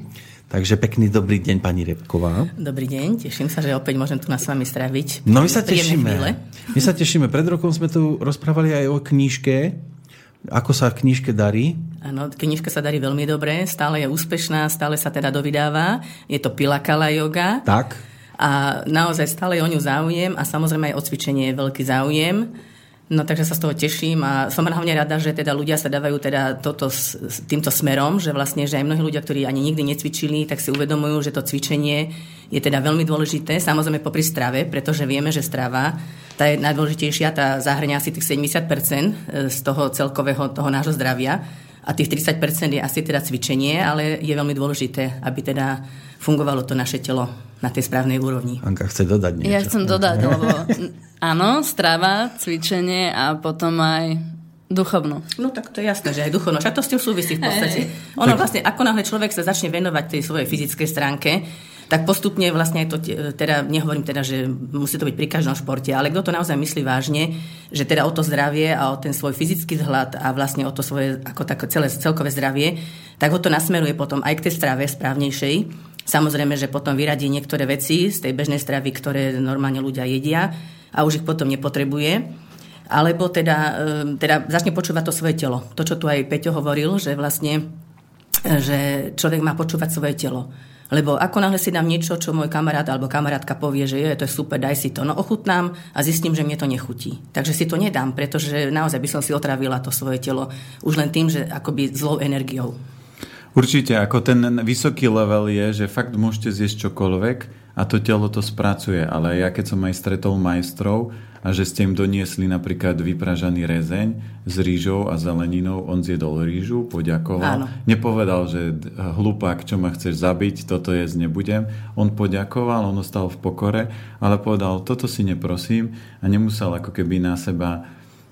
Takže pekný dobrý deň, pani Repková. Dobrý deň, teším sa, že opäť môžem tu na s vami stráviť. No my sa tešíme. Chvíle. My sa tešíme. Pred rokom sme tu rozprávali aj o knížke. Ako sa v knižke darí? Áno, knižka sa darí veľmi dobre, stále je úspešná, stále sa teda dovydáva. Je to Pilakala yoga. Tak. A naozaj stále je o ňu záujem a samozrejme aj o cvičenie je veľký záujem. No takže sa z toho teším a som hlavne rada, že teda ľudia sa dávajú teda toto s, s týmto smerom, že vlastne, že aj mnohí ľudia, ktorí ani nikdy necvičili, tak si uvedomujú, že to cvičenie je teda veľmi dôležité, samozrejme popri strave, pretože vieme, že strava tá je najdôležitejšia, tá zahrňa asi tých 70% z toho celkového toho nášho zdravia a tých 30% je asi teda cvičenie, ale je veľmi dôležité, aby teda fungovalo to naše telo na tej správnej úrovni. Anka chce dodať niečo. Ja chcem dodať, lebo áno, strava, cvičenie a potom aj duchovnú. No tak to je jasné, že aj duchovno. Však to s tým súvisí v podstate. Ono vlastne, ako náhle človek sa začne venovať tej svojej fyzickej stránke, tak postupne vlastne to, teda nehovorím teda, že musí to byť pri každom športe, ale kto to naozaj myslí vážne, že teda o to zdravie a o ten svoj fyzický vzhľad a vlastne o to svoje ako také celé celkové zdravie, tak ho to nasmeruje potom aj k tej strave správnejšej. Samozrejme, že potom vyradí niektoré veci z tej bežnej stravy, ktoré normálne ľudia jedia a už ich potom nepotrebuje alebo teda, ehm, teda začne počúvať to svoje telo. To, čo tu aj Peťo hovoril, že vlastne že človek má počúvať svoje telo. Lebo ako náhle si dám niečo, čo môj kamarát alebo kamarátka povie, že je, to je super, daj si to. No ochutnám a zistím, že mne to nechutí. Takže si to nedám, pretože naozaj by som si otravila to svoje telo už len tým, že akoby zlou energiou. Určite, ako ten vysoký level je, že fakt môžete zjesť čokoľvek a to telo to spracuje. Ale ja keď som aj stretol majstrov, a že ste im doniesli napríklad vypražaný rezeň s rýžou a zeleninou, on zjedol rýžu, poďakoval. Áno. Nepovedal, že hlupák, čo ma chceš zabiť, toto jesť nebudem. On poďakoval, on ostal v pokore, ale povedal, toto si neprosím a nemusel ako keby na seba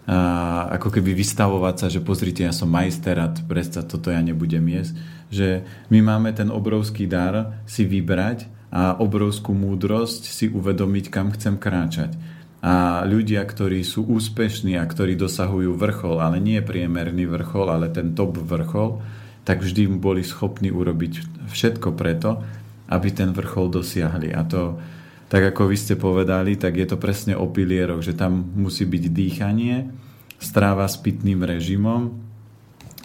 a ako keby vystavovať sa, že pozrite, ja som majster a predsa toto ja nebudem jesť. Že my máme ten obrovský dar si vybrať a obrovskú múdrosť si uvedomiť, kam chcem kráčať a ľudia, ktorí sú úspešní a ktorí dosahujú vrchol, ale nie priemerný vrchol, ale ten top vrchol, tak vždy boli schopní urobiť všetko preto, aby ten vrchol dosiahli. A to, tak ako vy ste povedali, tak je to presne o pilieroch, že tam musí byť dýchanie, stráva s pitným režimom,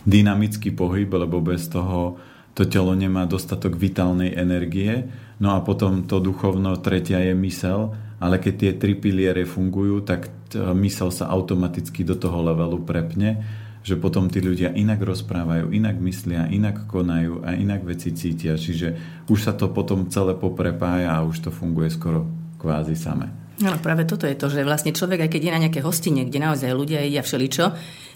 dynamický pohyb, lebo bez toho to telo nemá dostatok vitálnej energie. No a potom to duchovno tretia je mysel, ale keď tie tri piliere fungujú, tak mysel sa automaticky do toho levelu prepne, že potom tí ľudia inak rozprávajú, inak myslia, inak konajú a inak veci cítia. Čiže už sa to potom celé poprepája a už to funguje skoro kvázi samé. No práve toto je to, že vlastne človek, aj keď je na nejaké hostine, kde naozaj ľudia jedia všeličo,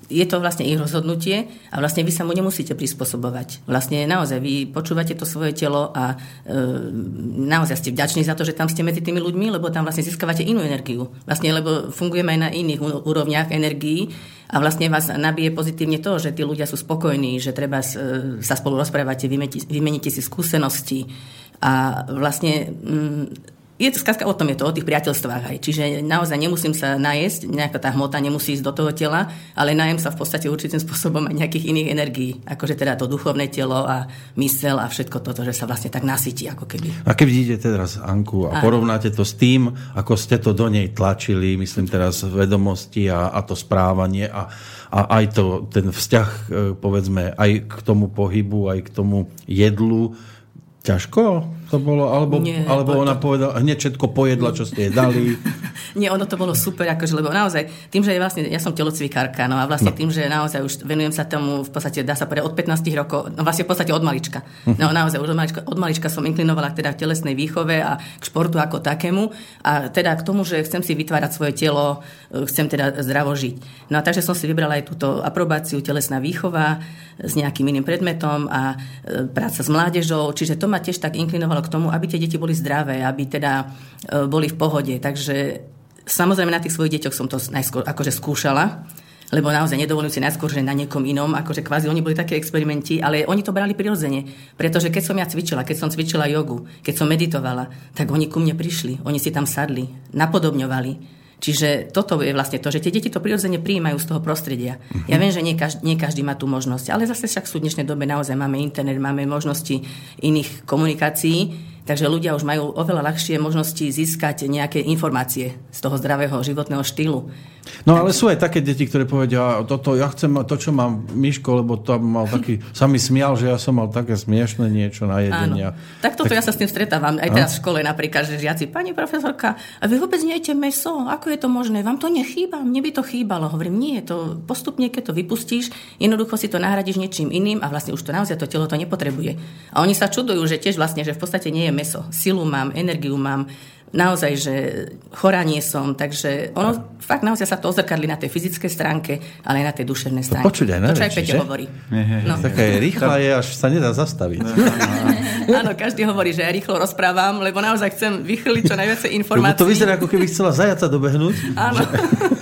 je to vlastne ich rozhodnutie a vlastne vy sa mu nemusíte prispôsobovať. Vlastne naozaj vy počúvate to svoje telo a e, naozaj ste vďační za to, že tam ste medzi tými ľuďmi, lebo tam vlastne získavate inú energiu. Vlastne, lebo fungujeme aj na iných úrovniach energií a vlastne vás nabije pozitívne to, že tí ľudia sú spokojní, že treba e, sa spolu rozprávate, vymeníte si skúsenosti a vlastne mm, je to skazka o tom, je to o tých priateľstvách aj. Čiže naozaj nemusím sa najesť, nejaká tá hmota nemusí ísť do toho tela, ale najem sa v podstate určitým spôsobom aj nejakých iných energií, akože teda to duchovné telo a mysel a všetko toto, že sa vlastne tak nasytí ako keby. A keď vidíte teraz Anku a, a porovnáte to s tým, ako ste to do nej tlačili, myslím teraz vedomosti a, a to správanie a, a aj to, ten vzťah, e, povedzme, aj k tomu pohybu, aj k tomu jedlu, ťažko? To bolo? Alebo, Nie, alebo to- ona povedala, hneď všetko pojedla, čo ste jej dali. Nie, ono to bolo super, akože, lebo naozaj, tým, že je vlastne, ja som telocvikárka, no a vlastne tým, že naozaj už venujem sa tomu, v podstate dá sa povedať od 15 rokov, no vlastne v podstate od malička. No naozaj, od malička, od malička som inklinovala teda k telesnej výchove a k športu ako takému a teda k tomu, že chcem si vytvárať svoje telo, e, chcem teda zdravo žiť. No a takže som si vybrala aj túto aprobáciu telesná výchova s nejakým iným predmetom a e, práca s mládežou, čiže to ma tiež tak inklinovalo k tomu, aby tie deti boli zdravé, aby teda e, boli v pohode. Takže samozrejme na tých svojich deťoch som to najskôr akože skúšala, lebo naozaj nedovolím si najskôr, že na niekom inom, akože kvázi oni boli také experimenti, ale oni to brali prirodzene. Pretože keď som ja cvičila, keď som cvičila jogu, keď som meditovala, tak oni ku mne prišli, oni si tam sadli, napodobňovali. Čiže toto je vlastne to, že tie deti to prirodzene prijímajú z toho prostredia. Ja viem, že nie každý, nie každý má tú možnosť, ale zase však sú v dnešnej dobe naozaj máme internet, máme možnosti iných komunikácií, takže ľudia už majú oveľa ľahšie možnosti získať nejaké informácie z toho zdravého životného štýlu. No ale sú aj také deti, ktoré povedia, toto, ja chcem to, čo mám Miško, lebo tam mal taký, sa mi smial, že ja som mal také smiešne niečo na jedenia. Áno. Tak toto tak... ja sa s tým stretávam aj teraz v škole napríklad, že žiaci, pani profesorka, a vy vôbec nejete meso, ako je to možné, vám to nechýba, mne by to chýbalo. Hovorím, nie, to postupne, keď to vypustíš, jednoducho si to nahradíš niečím iným a vlastne už to naozaj to telo to nepotrebuje. A oni sa čudujú, že tiež vlastne, že v podstate nie je meso. Silu mám, energiu mám, naozaj, že chorá nie som, takže ono fakt naozaj sa to ozrkadli na tej fyzickej stránke, ale aj na tej duševnej stránke. počuť aj na to, čo aj Peťo hovorí. Je, je. No. Taká je rýchla, je, až sa nedá zastaviť. Áno, každý hovorí, že ja rýchlo rozprávam, lebo naozaj chcem vychyliť čo najviacej Lebo informácií. to vyzerá, ako keby chcela zajaca dobehnúť. Áno.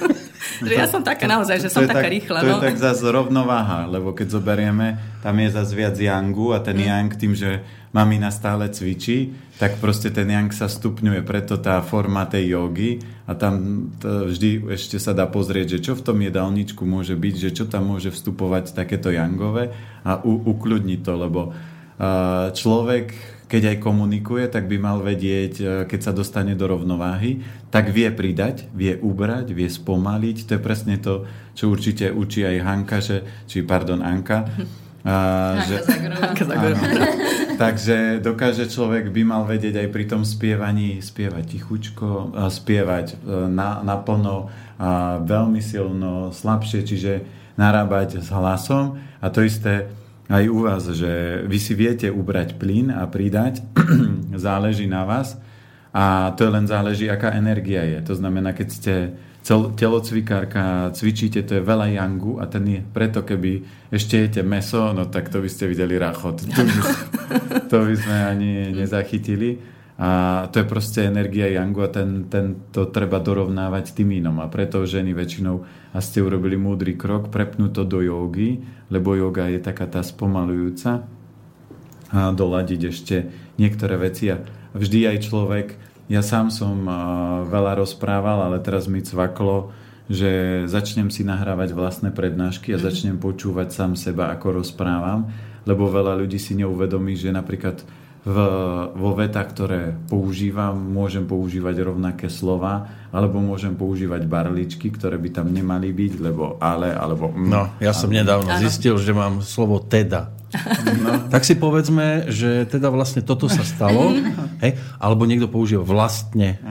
že ja som taká naozaj, že som to je taká tak, rýchla. To no. je tak zase rovnováha, lebo keď zoberieme, tam je zase viac yangu a ten Mm. yang tým, že mamina stále cvičí, tak proste ten yang sa stupňuje, preto tá forma tej jogy a tam to vždy ešte sa dá pozrieť, že čo v tom jedálničku môže byť, že čo tam môže vstupovať takéto yangové a u, ukľudniť to, lebo uh, človek keď aj komunikuje, tak by mal vedieť, e, keď sa dostane do rovnováhy, tak vie pridať, vie ubrať, vie spomaliť. To je presne to, čo určite učí aj Hanka, že, či pardon, Anka. A, že, áno. Takže dokáže človek by mal vedieť aj pri tom spievaní spievať tichučko, spievať e, na, naplno, a veľmi silno, slabšie, čiže narábať s hlasom. A to isté aj u vás, že vy si viete ubrať plyn a pridať, záleží na vás. A to len záleží, aká energia je. To znamená, keď ste cel, telocvikárka, cvičíte, to je veľa jangu a ten je preto, keby ešte jete meso, no tak to by ste videli rachot. To by, to by sme ani nezachytili. A to je proste energia yangu a ten, ten, to treba dorovnávať tým inom. A preto ženy väčšinou a ste urobili múdry krok, prepnúť to do jogy, lebo yoga je taká tá spomalujúca a doladiť ešte niektoré veci. A vždy aj človek, ja sám som veľa rozprával, ale teraz mi cvaklo, že začnem si nahrávať vlastné prednášky a začnem počúvať sám seba, ako rozprávam, lebo veľa ľudí si neuvedomí, že napríklad v, vo vetách, ktoré používam, môžem používať rovnaké slova, alebo môžem používať barličky, ktoré by tam nemali byť, lebo ale, alebo... Mm, No, ja som nedávno Áno. zistil, že mám slovo teda. No. Tak si povedzme, že teda vlastne toto sa stalo, hej? alebo niekto používa vlastne.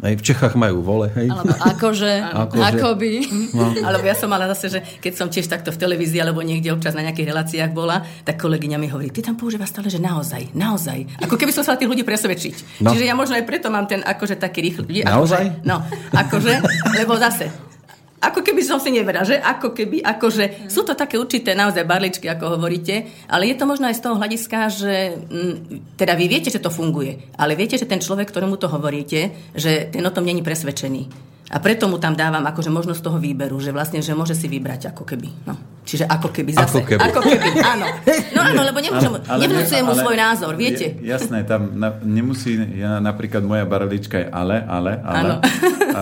Hej? V Čechách majú vole. Hej? Alebo akože, Akože. akoby. No. Alebo ja som mala zase, že keď som tiež takto v televízii alebo niekde občas na nejakých reláciách bola, tak kolegyňa mi hovorí, ty tam používaš stále, že naozaj, naozaj. Ako keby som sa tých ľudí presvedčiť. No. Čiže ja možno aj preto mám ten akože taký rýchly. Naozaj? Akože, no, akože, lebo zase, ako keby som si neverila, že ako keby, akože sú to také určité naozaj barličky, ako hovoríte, ale je to možno aj z toho hľadiska, že m, teda vy viete, že to funguje, ale viete, že ten človek, ktorému to hovoríte, že ten o tom není presvedčený. A preto mu tam dávam akože možnosť toho výberu, že vlastne, že môže si vybrať ako keby. No. Čiže ako keby zase. Ako keby. Ako keby, áno. No áno, lebo nemôžem, Ale- ale nevnúcujem mu svoj názor, viete? Je, jasné, tam na, nemusí, ja, napríklad moja barlička je ale, ale, ale. Áno. A,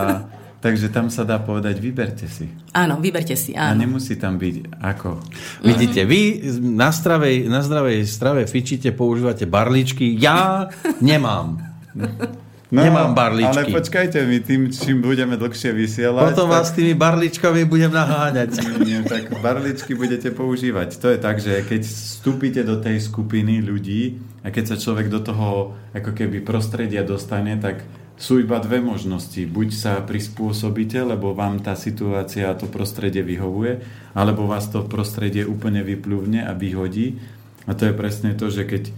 takže tam sa dá povedať, vyberte si. Áno, vyberte si, A áno. nemusí tam byť ako. Vidíte, vy na, stravej, na zdravej strave fičíte, používate barličky, ja nemám. No, Nemám barličky. Ale počkajte, my tým, čím budeme dlhšie vysielať... Potom tak... vás tými barličkami budem naháňať. Nie, tak barličky budete používať. To je tak, že keď vstúpite do tej skupiny ľudí a keď sa človek do toho ako keby prostredia dostane, tak sú iba dve možnosti. Buď sa prispôsobíte, lebo vám tá situácia a to prostredie vyhovuje, alebo vás to prostredie úplne vyplúvne a vyhodí. A to je presne to, že keď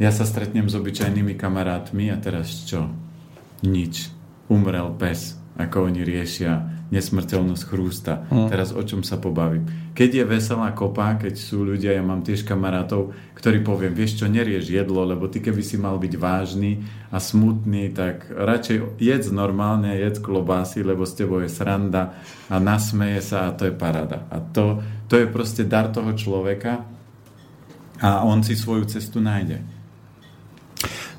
ja sa stretnem s obyčajnými kamarátmi a teraz čo? Nič. Umrel pes, ako oni riešia nesmrteľnosť chrústa. Hmm. Teraz o čom sa pobavím? Keď je veselá kopa, keď sú ľudia, ja mám tiež kamarátov, ktorí poviem, vieš čo, nerieš jedlo, lebo ty keby si mal byť vážny a smutný, tak radšej jedz normálne, jedz klobásy, lebo s tebou je sranda a nasmeje sa a to je parada. A to, to je proste dar toho človeka a on si svoju cestu nájde.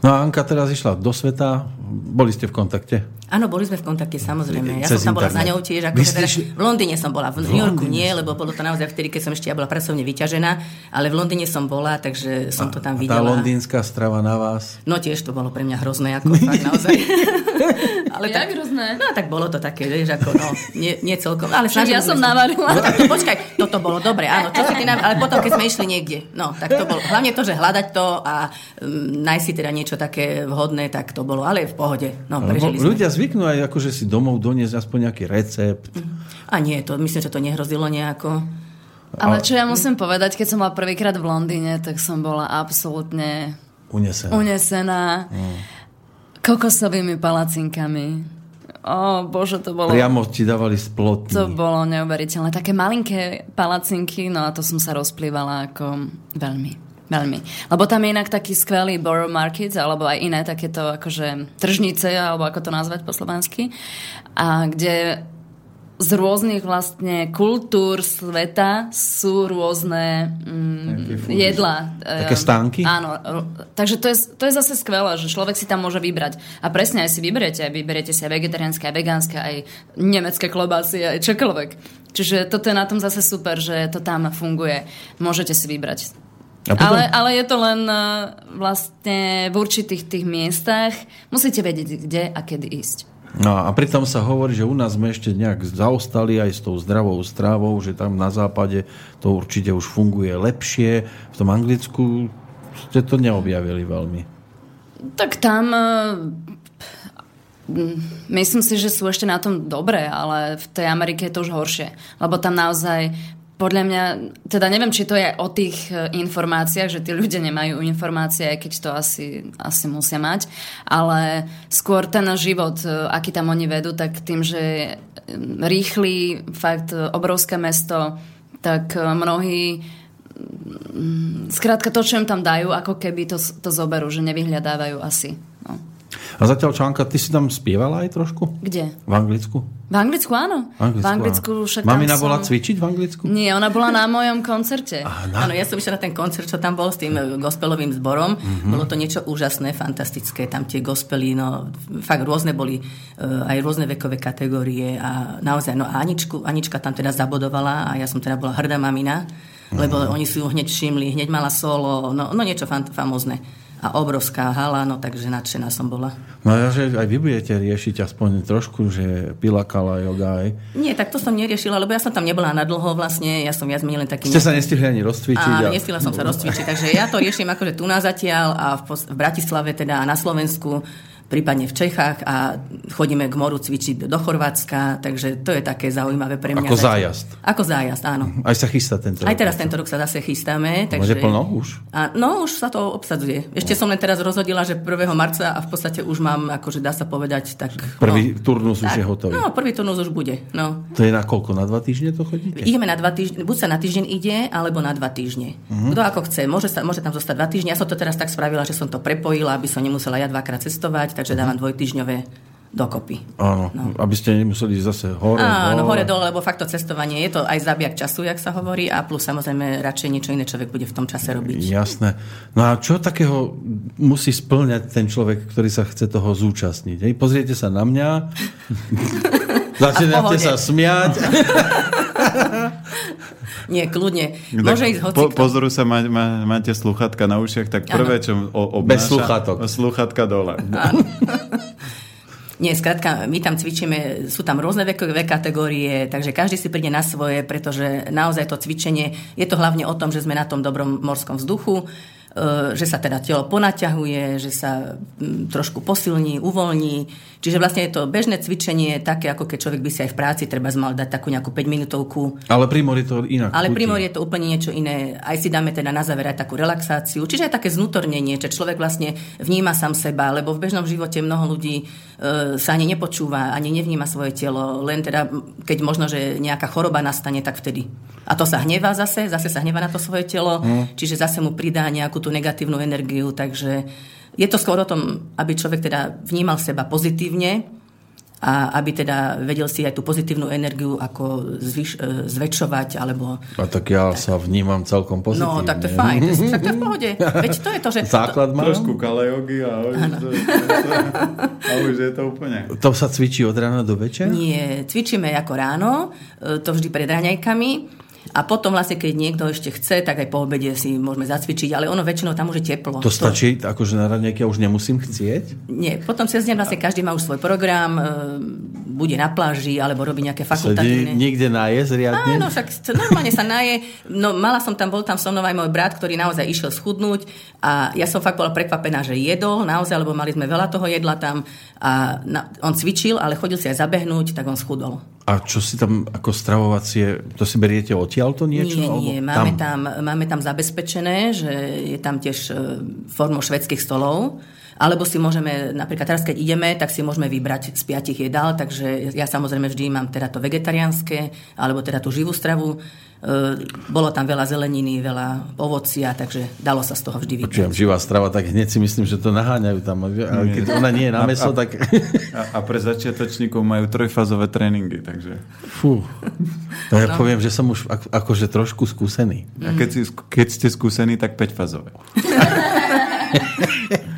No a Anka teraz išla do sveta. Boli ste v kontakte? Áno, boli sme v kontakte, samozrejme. Ja Cez som tam bola za ňou tiež. Ako teda, v Londýne som bola, v New Yorku nie, lebo bolo to naozaj vtedy, keď som ešte ja bola pracovne vyťažená, ale v Londýne som bola, takže som to tam videla. A tá londýnska strava na vás? No tiež to bolo pre mňa hrozné, ako fakt naozaj. ale tak, hrozné? No tak bolo to také, vieš, ako no, nie, nie celkom. Ale ja som navarila. No tak to počkaj, toto bolo dobre, áno. Čo si ty ale potom, keď sme išli niekde, no tak to bolo. Hlavne to, že hľadať to a um, nájsť si teda niečo také vhodné, tak to bolo, ale v pohode. No, prežili sme. Ľudia zvyknú aj akože si domov doniesť aspoň nejaký recept. A nie, to myslím, že to nehrozilo nejako. Ale čo ja musím povedať, keď som bola prvýkrát v Londýne, tak som bola absolútne unesená. unesená mm. kokosovými palacinkami. O, bože, to bolo... Priamo ti dávali splotní. To bolo neuveriteľné. Také malinké palacinky, no a to som sa rozplývala ako veľmi. Veľmi. Lebo tam je inak taký skvelý Borough Market, alebo aj iné takéto akože tržnice, alebo ako to nazvať po slovensky, a kde z rôznych vlastne kultúr sveta sú rôzne mm, jedla. Také stánky? Áno. Takže to je, to je zase skvelé, že človek si tam môže vybrať. A presne aj si vyberiete. Vyberiete si aj vegetariánske, aj vegánske, aj nemecké klobásy, aj čokoľvek. Čiže toto je na tom zase super, že to tam funguje. Môžete si vybrať a potom... ale, ale je to len uh, vlastne v určitých tých miestach. Musíte vedieť, kde a kedy ísť. No a pritom sa hovorí, že u nás sme ešte nejak zaostali aj s tou zdravou strávou, že tam na západe to určite už funguje lepšie. V tom Anglicku ste to neobjavili veľmi. Tak tam uh, myslím si, že sú ešte na tom dobré, ale v tej Amerike je to už horšie. Lebo tam naozaj podľa mňa, teda neviem, či to je o tých e, informáciách, že tí ľudia nemajú informácie, aj keď to asi, asi musia mať, ale skôr ten život, e, aký tam oni vedú, tak tým, že je rýchly, fakt e, obrovské mesto, tak mnohí skrátka to, čo im tam dajú, ako keby to, to zoberú, že nevyhľadávajú asi. No. A zatiaľ, Čanka, ty si tam spievala aj trošku? Kde? V Anglicku? V Anglicku áno. Anglicku, v Anglicku však Mamina som... bola cvičiť v Anglicku? Nie, ona bola na mojom koncerte. na... Áno, ja som išla na ten koncert, čo tam bol s tým eh, gospelovým zborom. Mm-hmm. Bolo to niečo úžasné, fantastické. Tam tie gospely, no fakt rôzne boli, uh, aj rôzne vekové kategórie a naozaj, no a Aničku, Anička tam teda zabodovala a ja som teda bola hrdá mamina, lebo mm-hmm. oni si ju hneď všimli, hneď mala solo, no, no niečo fant- famózne a obrovská hala, no takže nadšená som bola. No a že aj vy budete riešiť aspoň trošku, že pilakala yoga aj. Nie, tak to som neriešila, lebo ja som tam nebola na dlho vlastne, ja som viac menej len taký... Ste sa nestihli ani rozcvičiť. A, a... nestihla som sa rozcvičiť, takže ja to riešim akože tu na zatiaľ a v, v Bratislave teda na Slovensku prípadne v Čechách a chodíme k moru cvičiť do Chorvátska, takže to je také zaujímavé pre mňa. Ako zájazd. Ako zájazd, áno. Aj sa chystá tento rok. Aj teraz tento rok sa zase chystáme. Takže... Môže plno už? A, no, už sa to obsadzuje. Ešte som len teraz rozhodila, že 1. marca a v podstate už mám, akože dá sa povedať, tak... Prvý no, turnus tak, už je hotový. No, prvý turnus už bude. No. To je na koľko? Na dva týždne to chodíte? Ideme na dva týždne, buď sa na týždeň ide, alebo na dva týždne. Uh-huh. Kto ako chce, môže, sa, môže tam zostať dva týždne. Ja som to teraz tak spravila, že som to prepojila, aby som nemusela ja dvakrát cestovať, takže dávam dvojtýždňové týždňové dokopy. Áno, no. aby ste nemuseli zase hore, Áno, hore, dole, lebo fakt to cestovanie je to aj zabijak času, jak sa hovorí, a plus samozrejme radšej niečo iné človek bude v tom čase robiť. Jasné. No a čo takého musí splňať ten človek, ktorý sa chce toho zúčastniť? Hej? Pozriete sa na mňa, začínate sa smiať. Nie, kľudne. Môže ísť hoci po, Pozoru sa, má, má, máte sluchatka na ušiach, tak prvé, čo obnáša... Bez sluchatok. Sluchatka dole. Nie, skrátka, my tam cvičíme, sú tam rôzne vekové kategórie, takže každý si príde na svoje, pretože naozaj to cvičenie, je to hlavne o tom, že sme na tom dobrom morskom vzduchu, že sa teda telo ponaťahuje, že sa trošku posilní, uvoľní. Čiže vlastne je to bežné cvičenie, také ako keď človek by si aj v práci treba mal dať takú nejakú 5 minútovku. Ale pri mori to inak. Ale pri mori je to úplne niečo iné. Aj si dáme teda na záver aj takú relaxáciu. Čiže aj také znutornenie, že človek vlastne vníma sám seba, lebo v bežnom živote mnoho ľudí e, sa ani nepočúva, ani nevníma svoje telo, len teda keď možno, že nejaká choroba nastane, tak vtedy. A to sa hnevá zase, zase sa hnevá na to svoje telo, mm. čiže zase mu pridá nejakú tú negatívnu energiu, takže je to skôr o tom, aby človek teda vnímal seba pozitívne a aby teda vedel si aj tú pozitívnu energiu ako zvyš, e, zväčšovať, alebo... A tak ja tak. sa vnímam celkom pozitívne. No, tak to je fajn, to je, tak to je v pohode. Veď to je to, že... Základ mám. Trošku kalejogy a už, to, a už je to úplne... To sa cvičí od rána do večera? Nie, cvičíme ako ráno, e, to vždy pred raňajkami a potom vlastne, keď niekto ešte chce, tak aj po obede si môžeme zacvičiť, ale ono väčšinou tam už je teplo. To stačí, to... akože na raňajky ja už nemusím chcieť? Nie, potom cez deň vlastne každý má už svoj program, e, bude na pláži, alebo robí nejaké fakultatívne. Sedí niekde naje zriadne? Áno, však normálne sa naje. No mala som tam, bol tam so mnou aj môj brat, ktorý naozaj išiel schudnúť a ja som fakt bola prekvapená, že jedol naozaj, lebo mali sme veľa toho jedla tam a na, on cvičil, ale chodil si aj zabehnúť, tak on schudol. A čo si tam ako stravovacie, to si beriete odtiaľ to niečo? Nie, nie, máme tam? Tam, máme tam zabezpečené, že je tam tiež e, formou švedských stolov, alebo si môžeme, napríklad teraz, keď ideme, tak si môžeme vybrať z piatich jedál, takže ja samozrejme vždy mám teda to vegetariánske, alebo teda tú živú stravu. E, bolo tam veľa zeleniny, veľa ovocia, takže dalo sa z toho vždy vybrať. Počujem, živá strava, tak hneď si myslím, že to naháňajú tam. Ale keď ona nie je na meso, tak... A, a pre začiatočníkov majú trojfázové tréningy, takže... Fú. To ja no. poviem, že som už akože trošku skúsený. A keď, si, keď ste skúsení, tak 5-fázové.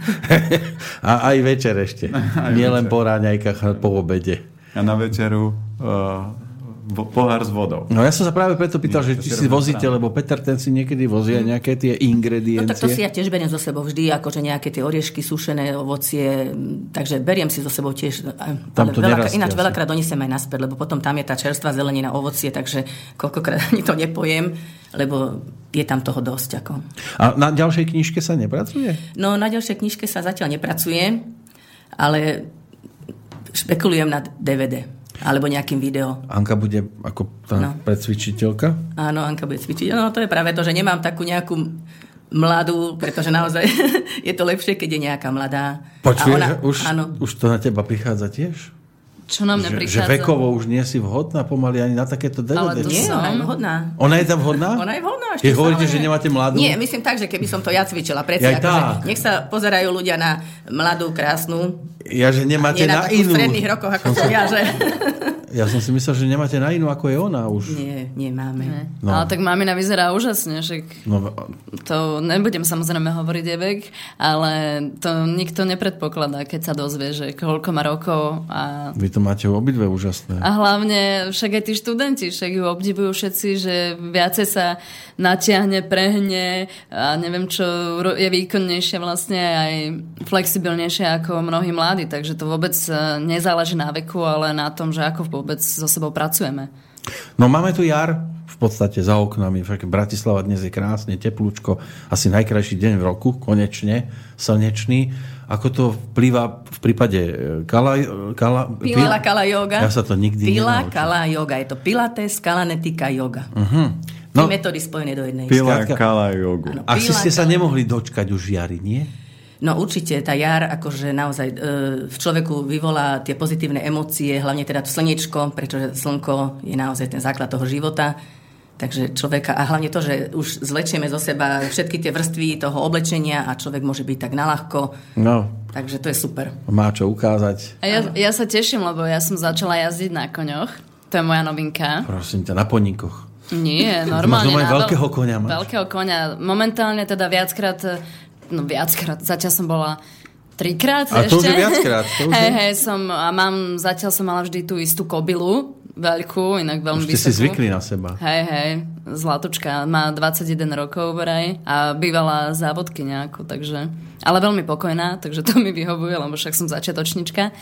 a aj večer ešte. Nie len po ráňajkách, po obede. A na večeru uh, pohár s vodou. No ja som sa práve preto pýtal, Nie, že či si vozíte, lebo Peter ten si niekedy vozí mm. nejaké tie ingrediencie. No tak to si ja tiež beriem zo sebou vždy, akože nejaké tie oriešky, sušené ovocie, takže beriem si zo sebou tiež. Tam to veľa, ináč veľakrát donesem aj naspäť, lebo potom tam je tá čerstvá zelenina, ovocie, takže koľkokrát ani to nepojem, lebo je tam toho dosť. Ako. A na ďalšej knižke sa nepracuje? No na ďalšej knižke sa zatiaľ nepracuje, ale špekulujem na DVD alebo nejakým video. Anka bude ako tá no. predsvičiteľka? Áno, Anka bude cvičiť. No to je práve to, že nemám takú nejakú mladú, pretože naozaj je to lepšie, keď je nejaká mladá. Počuješ, ona, už, áno. už to na teba prichádza tiež? Čo na mňa že, prichádza? Že vekovo už nie si vhodná pomaly ani na takéto DVD. Ale to nie, som. ona je vhodná. Ona je tam vhodná? Ona je vhodná. Keď hovoríte, že nemáte mladú? Nie, myslím tak, že keby som to ja cvičila. Predsa, ja akože, nech sa pozerajú ľudia na mladú, krásnu. Ja, že nemáte na, na inú. v stredných rokoch, ako som ja, že... Ja som si myslel, že nemáte na inú, ako je ona už. Nie, nemáme. No. Ale tak mamina vyzerá úžasne, však no. to nebudem samozrejme hovoriť Evek, ale to nikto nepredpokladá, keď sa dozvie, že koľko má rokov. A... Vy to máte obidve úžasné. A hlavne však aj tí študenti, však ju obdivujú všetci, že viacej sa natiahne, prehne a neviem čo, je výkonnejšie vlastne aj flexibilnejšie ako mnohí mladí, takže to vôbec e, nezáleží na veku, ale na tom, že ako vôbec so sebou pracujeme. No máme tu jar v podstate za oknami. Však Bratislava dnes je krásne, teplúčko, asi najkrajší deň v roku, konečne, slnečný. Ako to vplýva v prípade e, kala, kala, Pila, kala yoga. Ja sa to nikdy Pila, kala yoga. Je to pilates, kalanetika, yoga. Uh-huh. No, metódy spojené do jednej. Pila, kala yoga. Asi ste sa nemohli dočkať už jary, nie? No určite, tá jar akože naozaj e, v človeku vyvolá tie pozitívne emócie, hlavne teda to slnečko, pretože slnko je naozaj ten základ toho života. Takže človeka, a hlavne to, že už zlečieme zo seba všetky tie vrstvy toho oblečenia a človek môže byť tak nalahko. No. Takže to je super. Má čo ukázať. A ja, ja sa teším, lebo ja som začala jazdiť na koňoch. To je moja novinka. Prosím ťa, na poníkoch. Nie, normálne. Máš na veľkého konia. Máš? Veľkého konia. Momentálne teda viackrát no viackrát, zatiaľ som bola trikrát a ešte. to už je viackrát. Hej, hej, som, a mám, zatiaľ som mala vždy tú istú kobilu, veľkú, inak veľmi Už ste si zvykli na seba. Hej, hej. zlatočka, má 21 rokov vraj a bývala závodky nejakú, takže ale veľmi pokojná, takže to mi vyhovuje, lebo však som začiatočnička.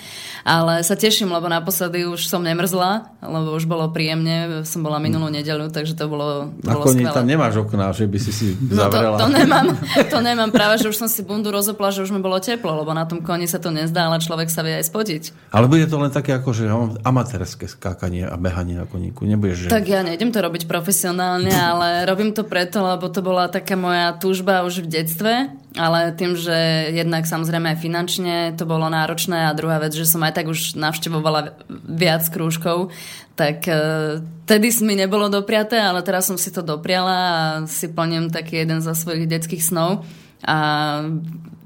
Ale sa teším, lebo naposledy už som nemrzla, lebo už bolo príjemne, som bola minulú nedelu, takže to bolo, Na bolo koni skvelé. tam nemáš okná, že by si si No to, zavrela. to, nemám, to nemám práve, že už som si bundu rozopla, že už mi bolo teplo, lebo na tom koni sa to nezdá, ale človek sa vie aj spotiť. Ale bude to len také ako, že amatérske skákanie a behanie na koníku. Nebudeš, že... Tak ja nejdem to robiť profesionálne, ale robím to preto, lebo to bola taká moja túžba už v detstve, ale tým, že jednak samozrejme aj finančne to bolo náročné a druhá vec, že som aj tak už navštevovala viac krúžkov, tak e, tedy mi nebolo dopriaté, ale teraz som si to dopriala a si plním taký jeden za svojich detských snov a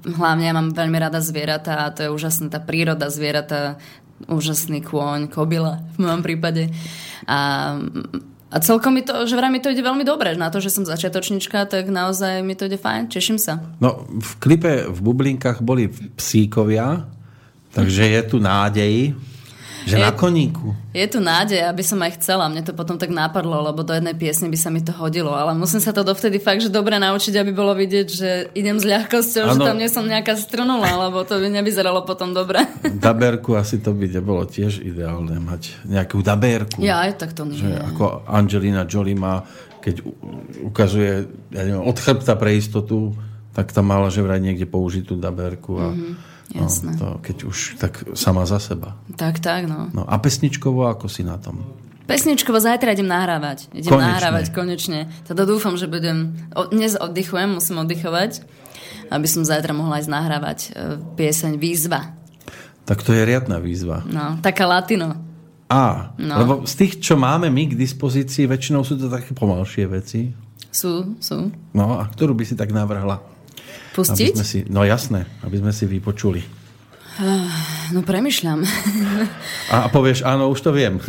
hlavne ja mám veľmi rada zvieratá a to je úžasná tá príroda zvieratá, úžasný kôň, kobila v mojom prípade. A, a celkom mi to, že vraj mi to ide veľmi dobre. Na to, že som začiatočnička, tak naozaj mi to ide fajn, teším sa. No, v klipe v bublinkách boli psíkovia, takže je tu nádej, že Je- na koníku. Je tu nádej, aby som aj chcela. Mne to potom tak napadlo, lebo do jednej piesne by sa mi to hodilo. Ale musím sa to dovtedy fakt, že dobre naučiť, aby bolo vidieť, že idem s ľahkosťou, že Áno. tam nie som nejaká strnula, lebo to by nevyzeralo potom dobre. Daberku asi to by nebolo tiež ideálne mať nejakú daberku. Ja aj tak to nie. Že ako Angelina Jolie má, keď ukazuje ja neviem, od chrbta pre istotu, tak tam mala že vraj niekde použitú daberku a Mhm, jasné. no, to keď už tak sama za seba. Tak, tak, no. No a pesničkovo ako si na tom? Pesničkovo zajtra idem nahrávať. Idem Konečne. nahrávať konečne. Teda dúfam, že budem... O, dnes oddychujem, musím oddychovať, aby som zajtra mohla ísť nahrávať e, pieseň Výzva. Tak to je riadna výzva. No, taká latino. A, No. lebo z tých, čo máme my k dispozícii, väčšinou sú to také pomalšie veci. Sú, sú. No a ktorú by si tak navrhla? Aby Pustiť? sme si, no jasné, aby sme si vypočuli. No premyšľam. A povieš, áno, už to viem.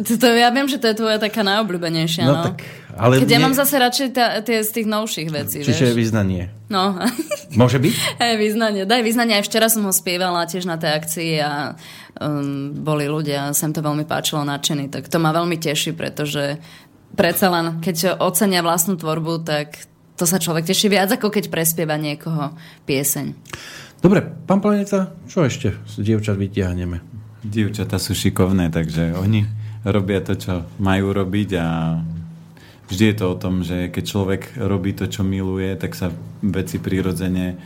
to, to, ja viem, že to je tvoja taká najobľúbenejšia. No No, tak, ale Keď ja nie- mám zase radšej tá, tie z tých novších vecí, Čiže vieš. vyznanie. No, Môže byť? aj vyznanie. Daj vyznanie. Aj včera som ho spievala tiež na tej akcii a um, boli ľudia, sa im to veľmi páčilo, nadšení. Tak to ma veľmi teší, pretože predsa len, keď ocenia vlastnú tvorbu, tak to sa človek teší viac, ako keď prespieva niekoho pieseň. Dobre, pán Planica, čo ešte z dievčat vytiahneme? Dievčatá sú šikovné, takže oni robia to, čo majú robiť a vždy je to o tom, že keď človek robí to, čo miluje, tak sa veci prirodzene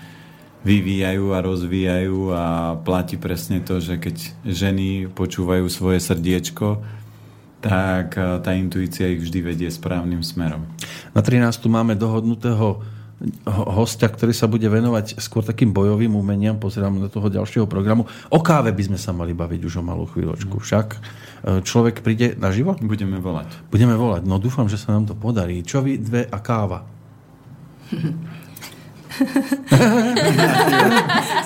vyvíjajú a rozvíjajú a platí presne to, že keď ženy počúvajú svoje srdiečko, tak a, tá intuícia ich vždy vedie správnym smerom. Na 13. máme dohodnutého ho- hostia, ktorý sa bude venovať skôr takým bojovým umeniam. Pozerám do toho ďalšieho programu. O káve by sme sa mali baviť už o malú chvíľočku. Však e, človek príde naživo? Budeme volať. Budeme volať. No dúfam, že sa nám to podarí. Čo vy dve a káva?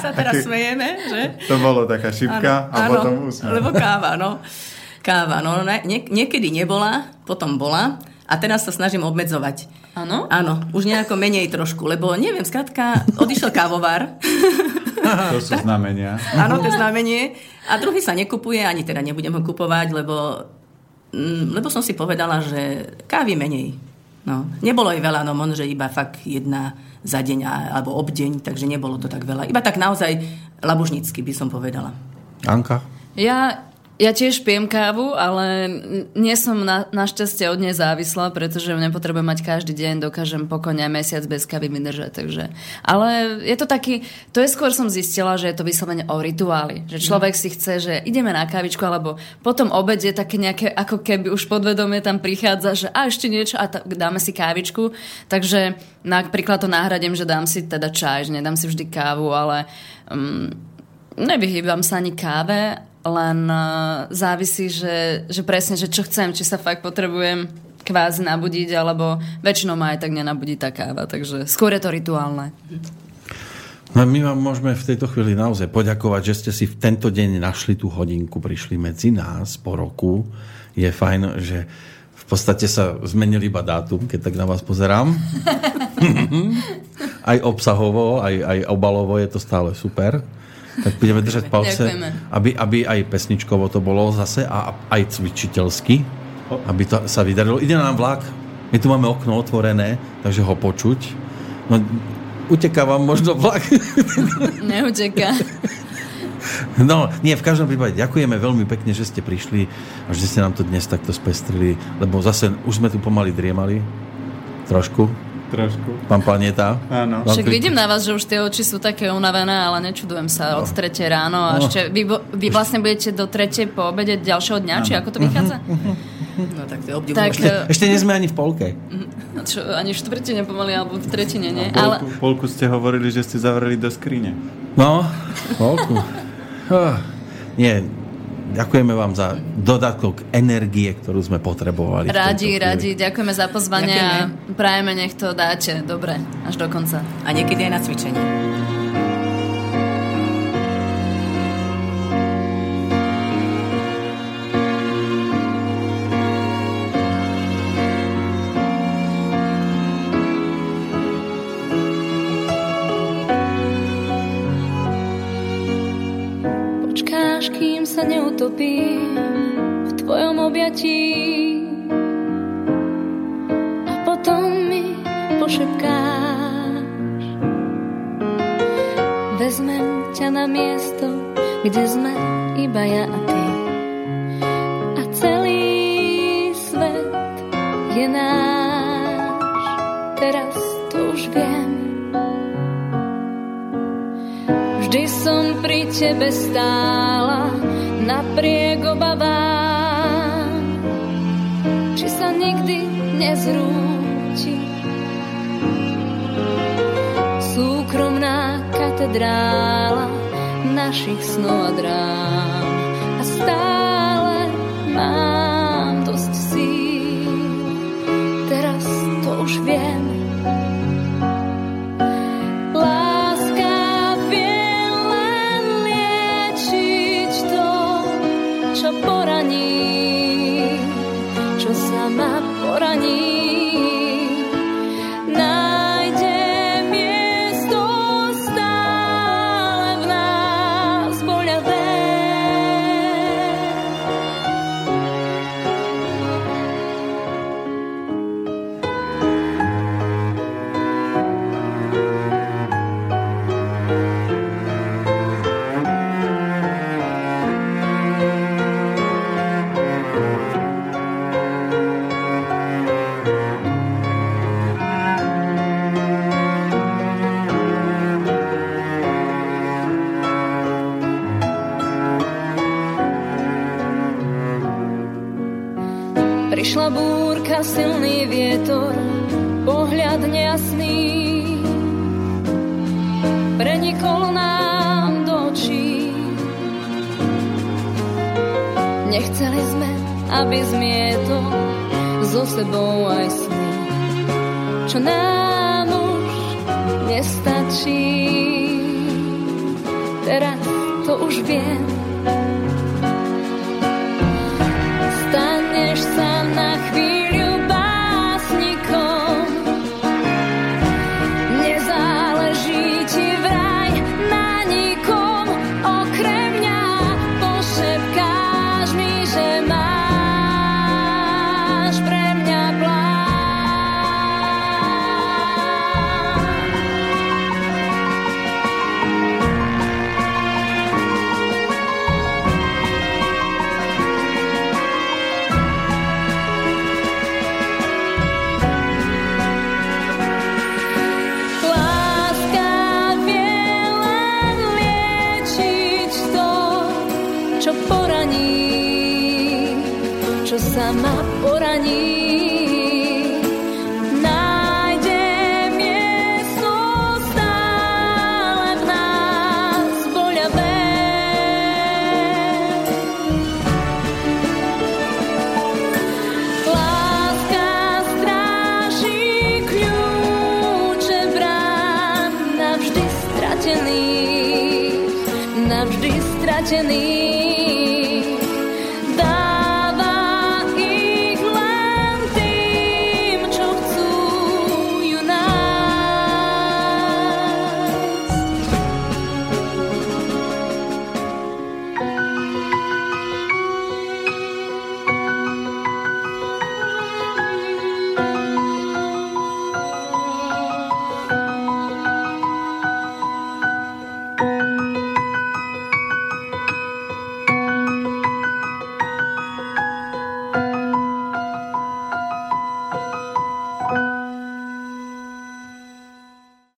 sa teraz smejeme, že? To bolo taká šipka Áno, Lebo káva, no. Káva, no. Ne, nie- niekedy nebola, potom bola a teraz sa snažím obmedzovať. Áno? Áno, už nejako menej trošku, lebo neviem, skrátka, odišiel kávovár. To sú znamenia. Áno, to je znamenie. A druhý sa nekupuje, ani teda nebudem ho kupovať, lebo, mm, lebo som si povedala, že kávy menej. No, nebolo jej veľa, no možno, že iba fakt jedna za deň alebo obdeň, takže nebolo to tak veľa. Iba tak naozaj labužnicky by som povedala. Anka? Ja, ja tiež pijem kávu, ale nie som na, našťastie od nej závislá, pretože ju nepotrebujem mať každý deň, dokážem pokojne mesiac bez kávy vydržať. Takže. Ale je to taký, to je skôr som zistila, že je to vyslovene o rituáli. Že človek si chce, že ideme na kávičku, alebo potom obed je také nejaké, ako keby už podvedomie tam prichádza, že a ešte niečo a tak dáme si kávičku. Takže napríklad to náhradím, že dám si teda čaj, že nedám si vždy kávu, ale um, nevyhýbam sa ani káve, len uh, závisí, že, že presne, že čo chcem, či sa fakt potrebujem kvázi nabudiť, alebo väčšinou ma aj tak nenabudí tá káva, takže skôr je to rituálne. No my vám môžeme v tejto chvíli naozaj poďakovať, že ste si v tento deň našli tú hodinku, prišli medzi nás po roku. Je fajn, že v podstate sa zmenil iba dátum, keď tak na vás pozerám. aj obsahovo, aj, aj obalovo je to stále super. Tak budeme držať palce, Ďakujeme. aby, aby aj pesničkovo to bolo zase a aj cvičiteľsky. aby to sa vydarilo. Ide nám vlak, my tu máme okno otvorené, takže ho počuť. No, uteká vám možno vlak. Neuteká. No, nie, v každom prípade ďakujeme veľmi pekne, že ste prišli a že ste nám to dnes takto spestrili, lebo zase už sme tu pomaly driemali. Trošku. Trošku. Pán Planeta. Áno. Však vidím na vás, že už tie oči sú také unavené, ale nečudujem sa od 3 ráno a No. ešte vy, vy vlastne budete do 3 po obede ďalšieho dňa, či ako to vychádza? No tak to je obdivuhodné. Tak e, Ešte nie sme ani v polke. čo, ani v štvrtine pomaly, alebo v tretine, nie? Polku, Ale polku ste hovorili, že ste zavreli do skrine. No, polku. Ah, nie, ďakujeme vám za dodatok energie, ktorú sme potrebovali. radi, radi, ďakujeme za pozvanie a Ďakujeme. prajeme, nech to dáte dobre, až do konca. A niekedy aj na cvičenie. Sa neutopím v tvojom objatí a potom mi pošepkáš. Vezmem ťa na miesto, kde sme iba ja a ty. A celý svet je náš, teraz to už viem. Vždy som pri tebe stála napriek obavám, či sa nikdy nezrúti. Súkromná katedrála našich snov a drám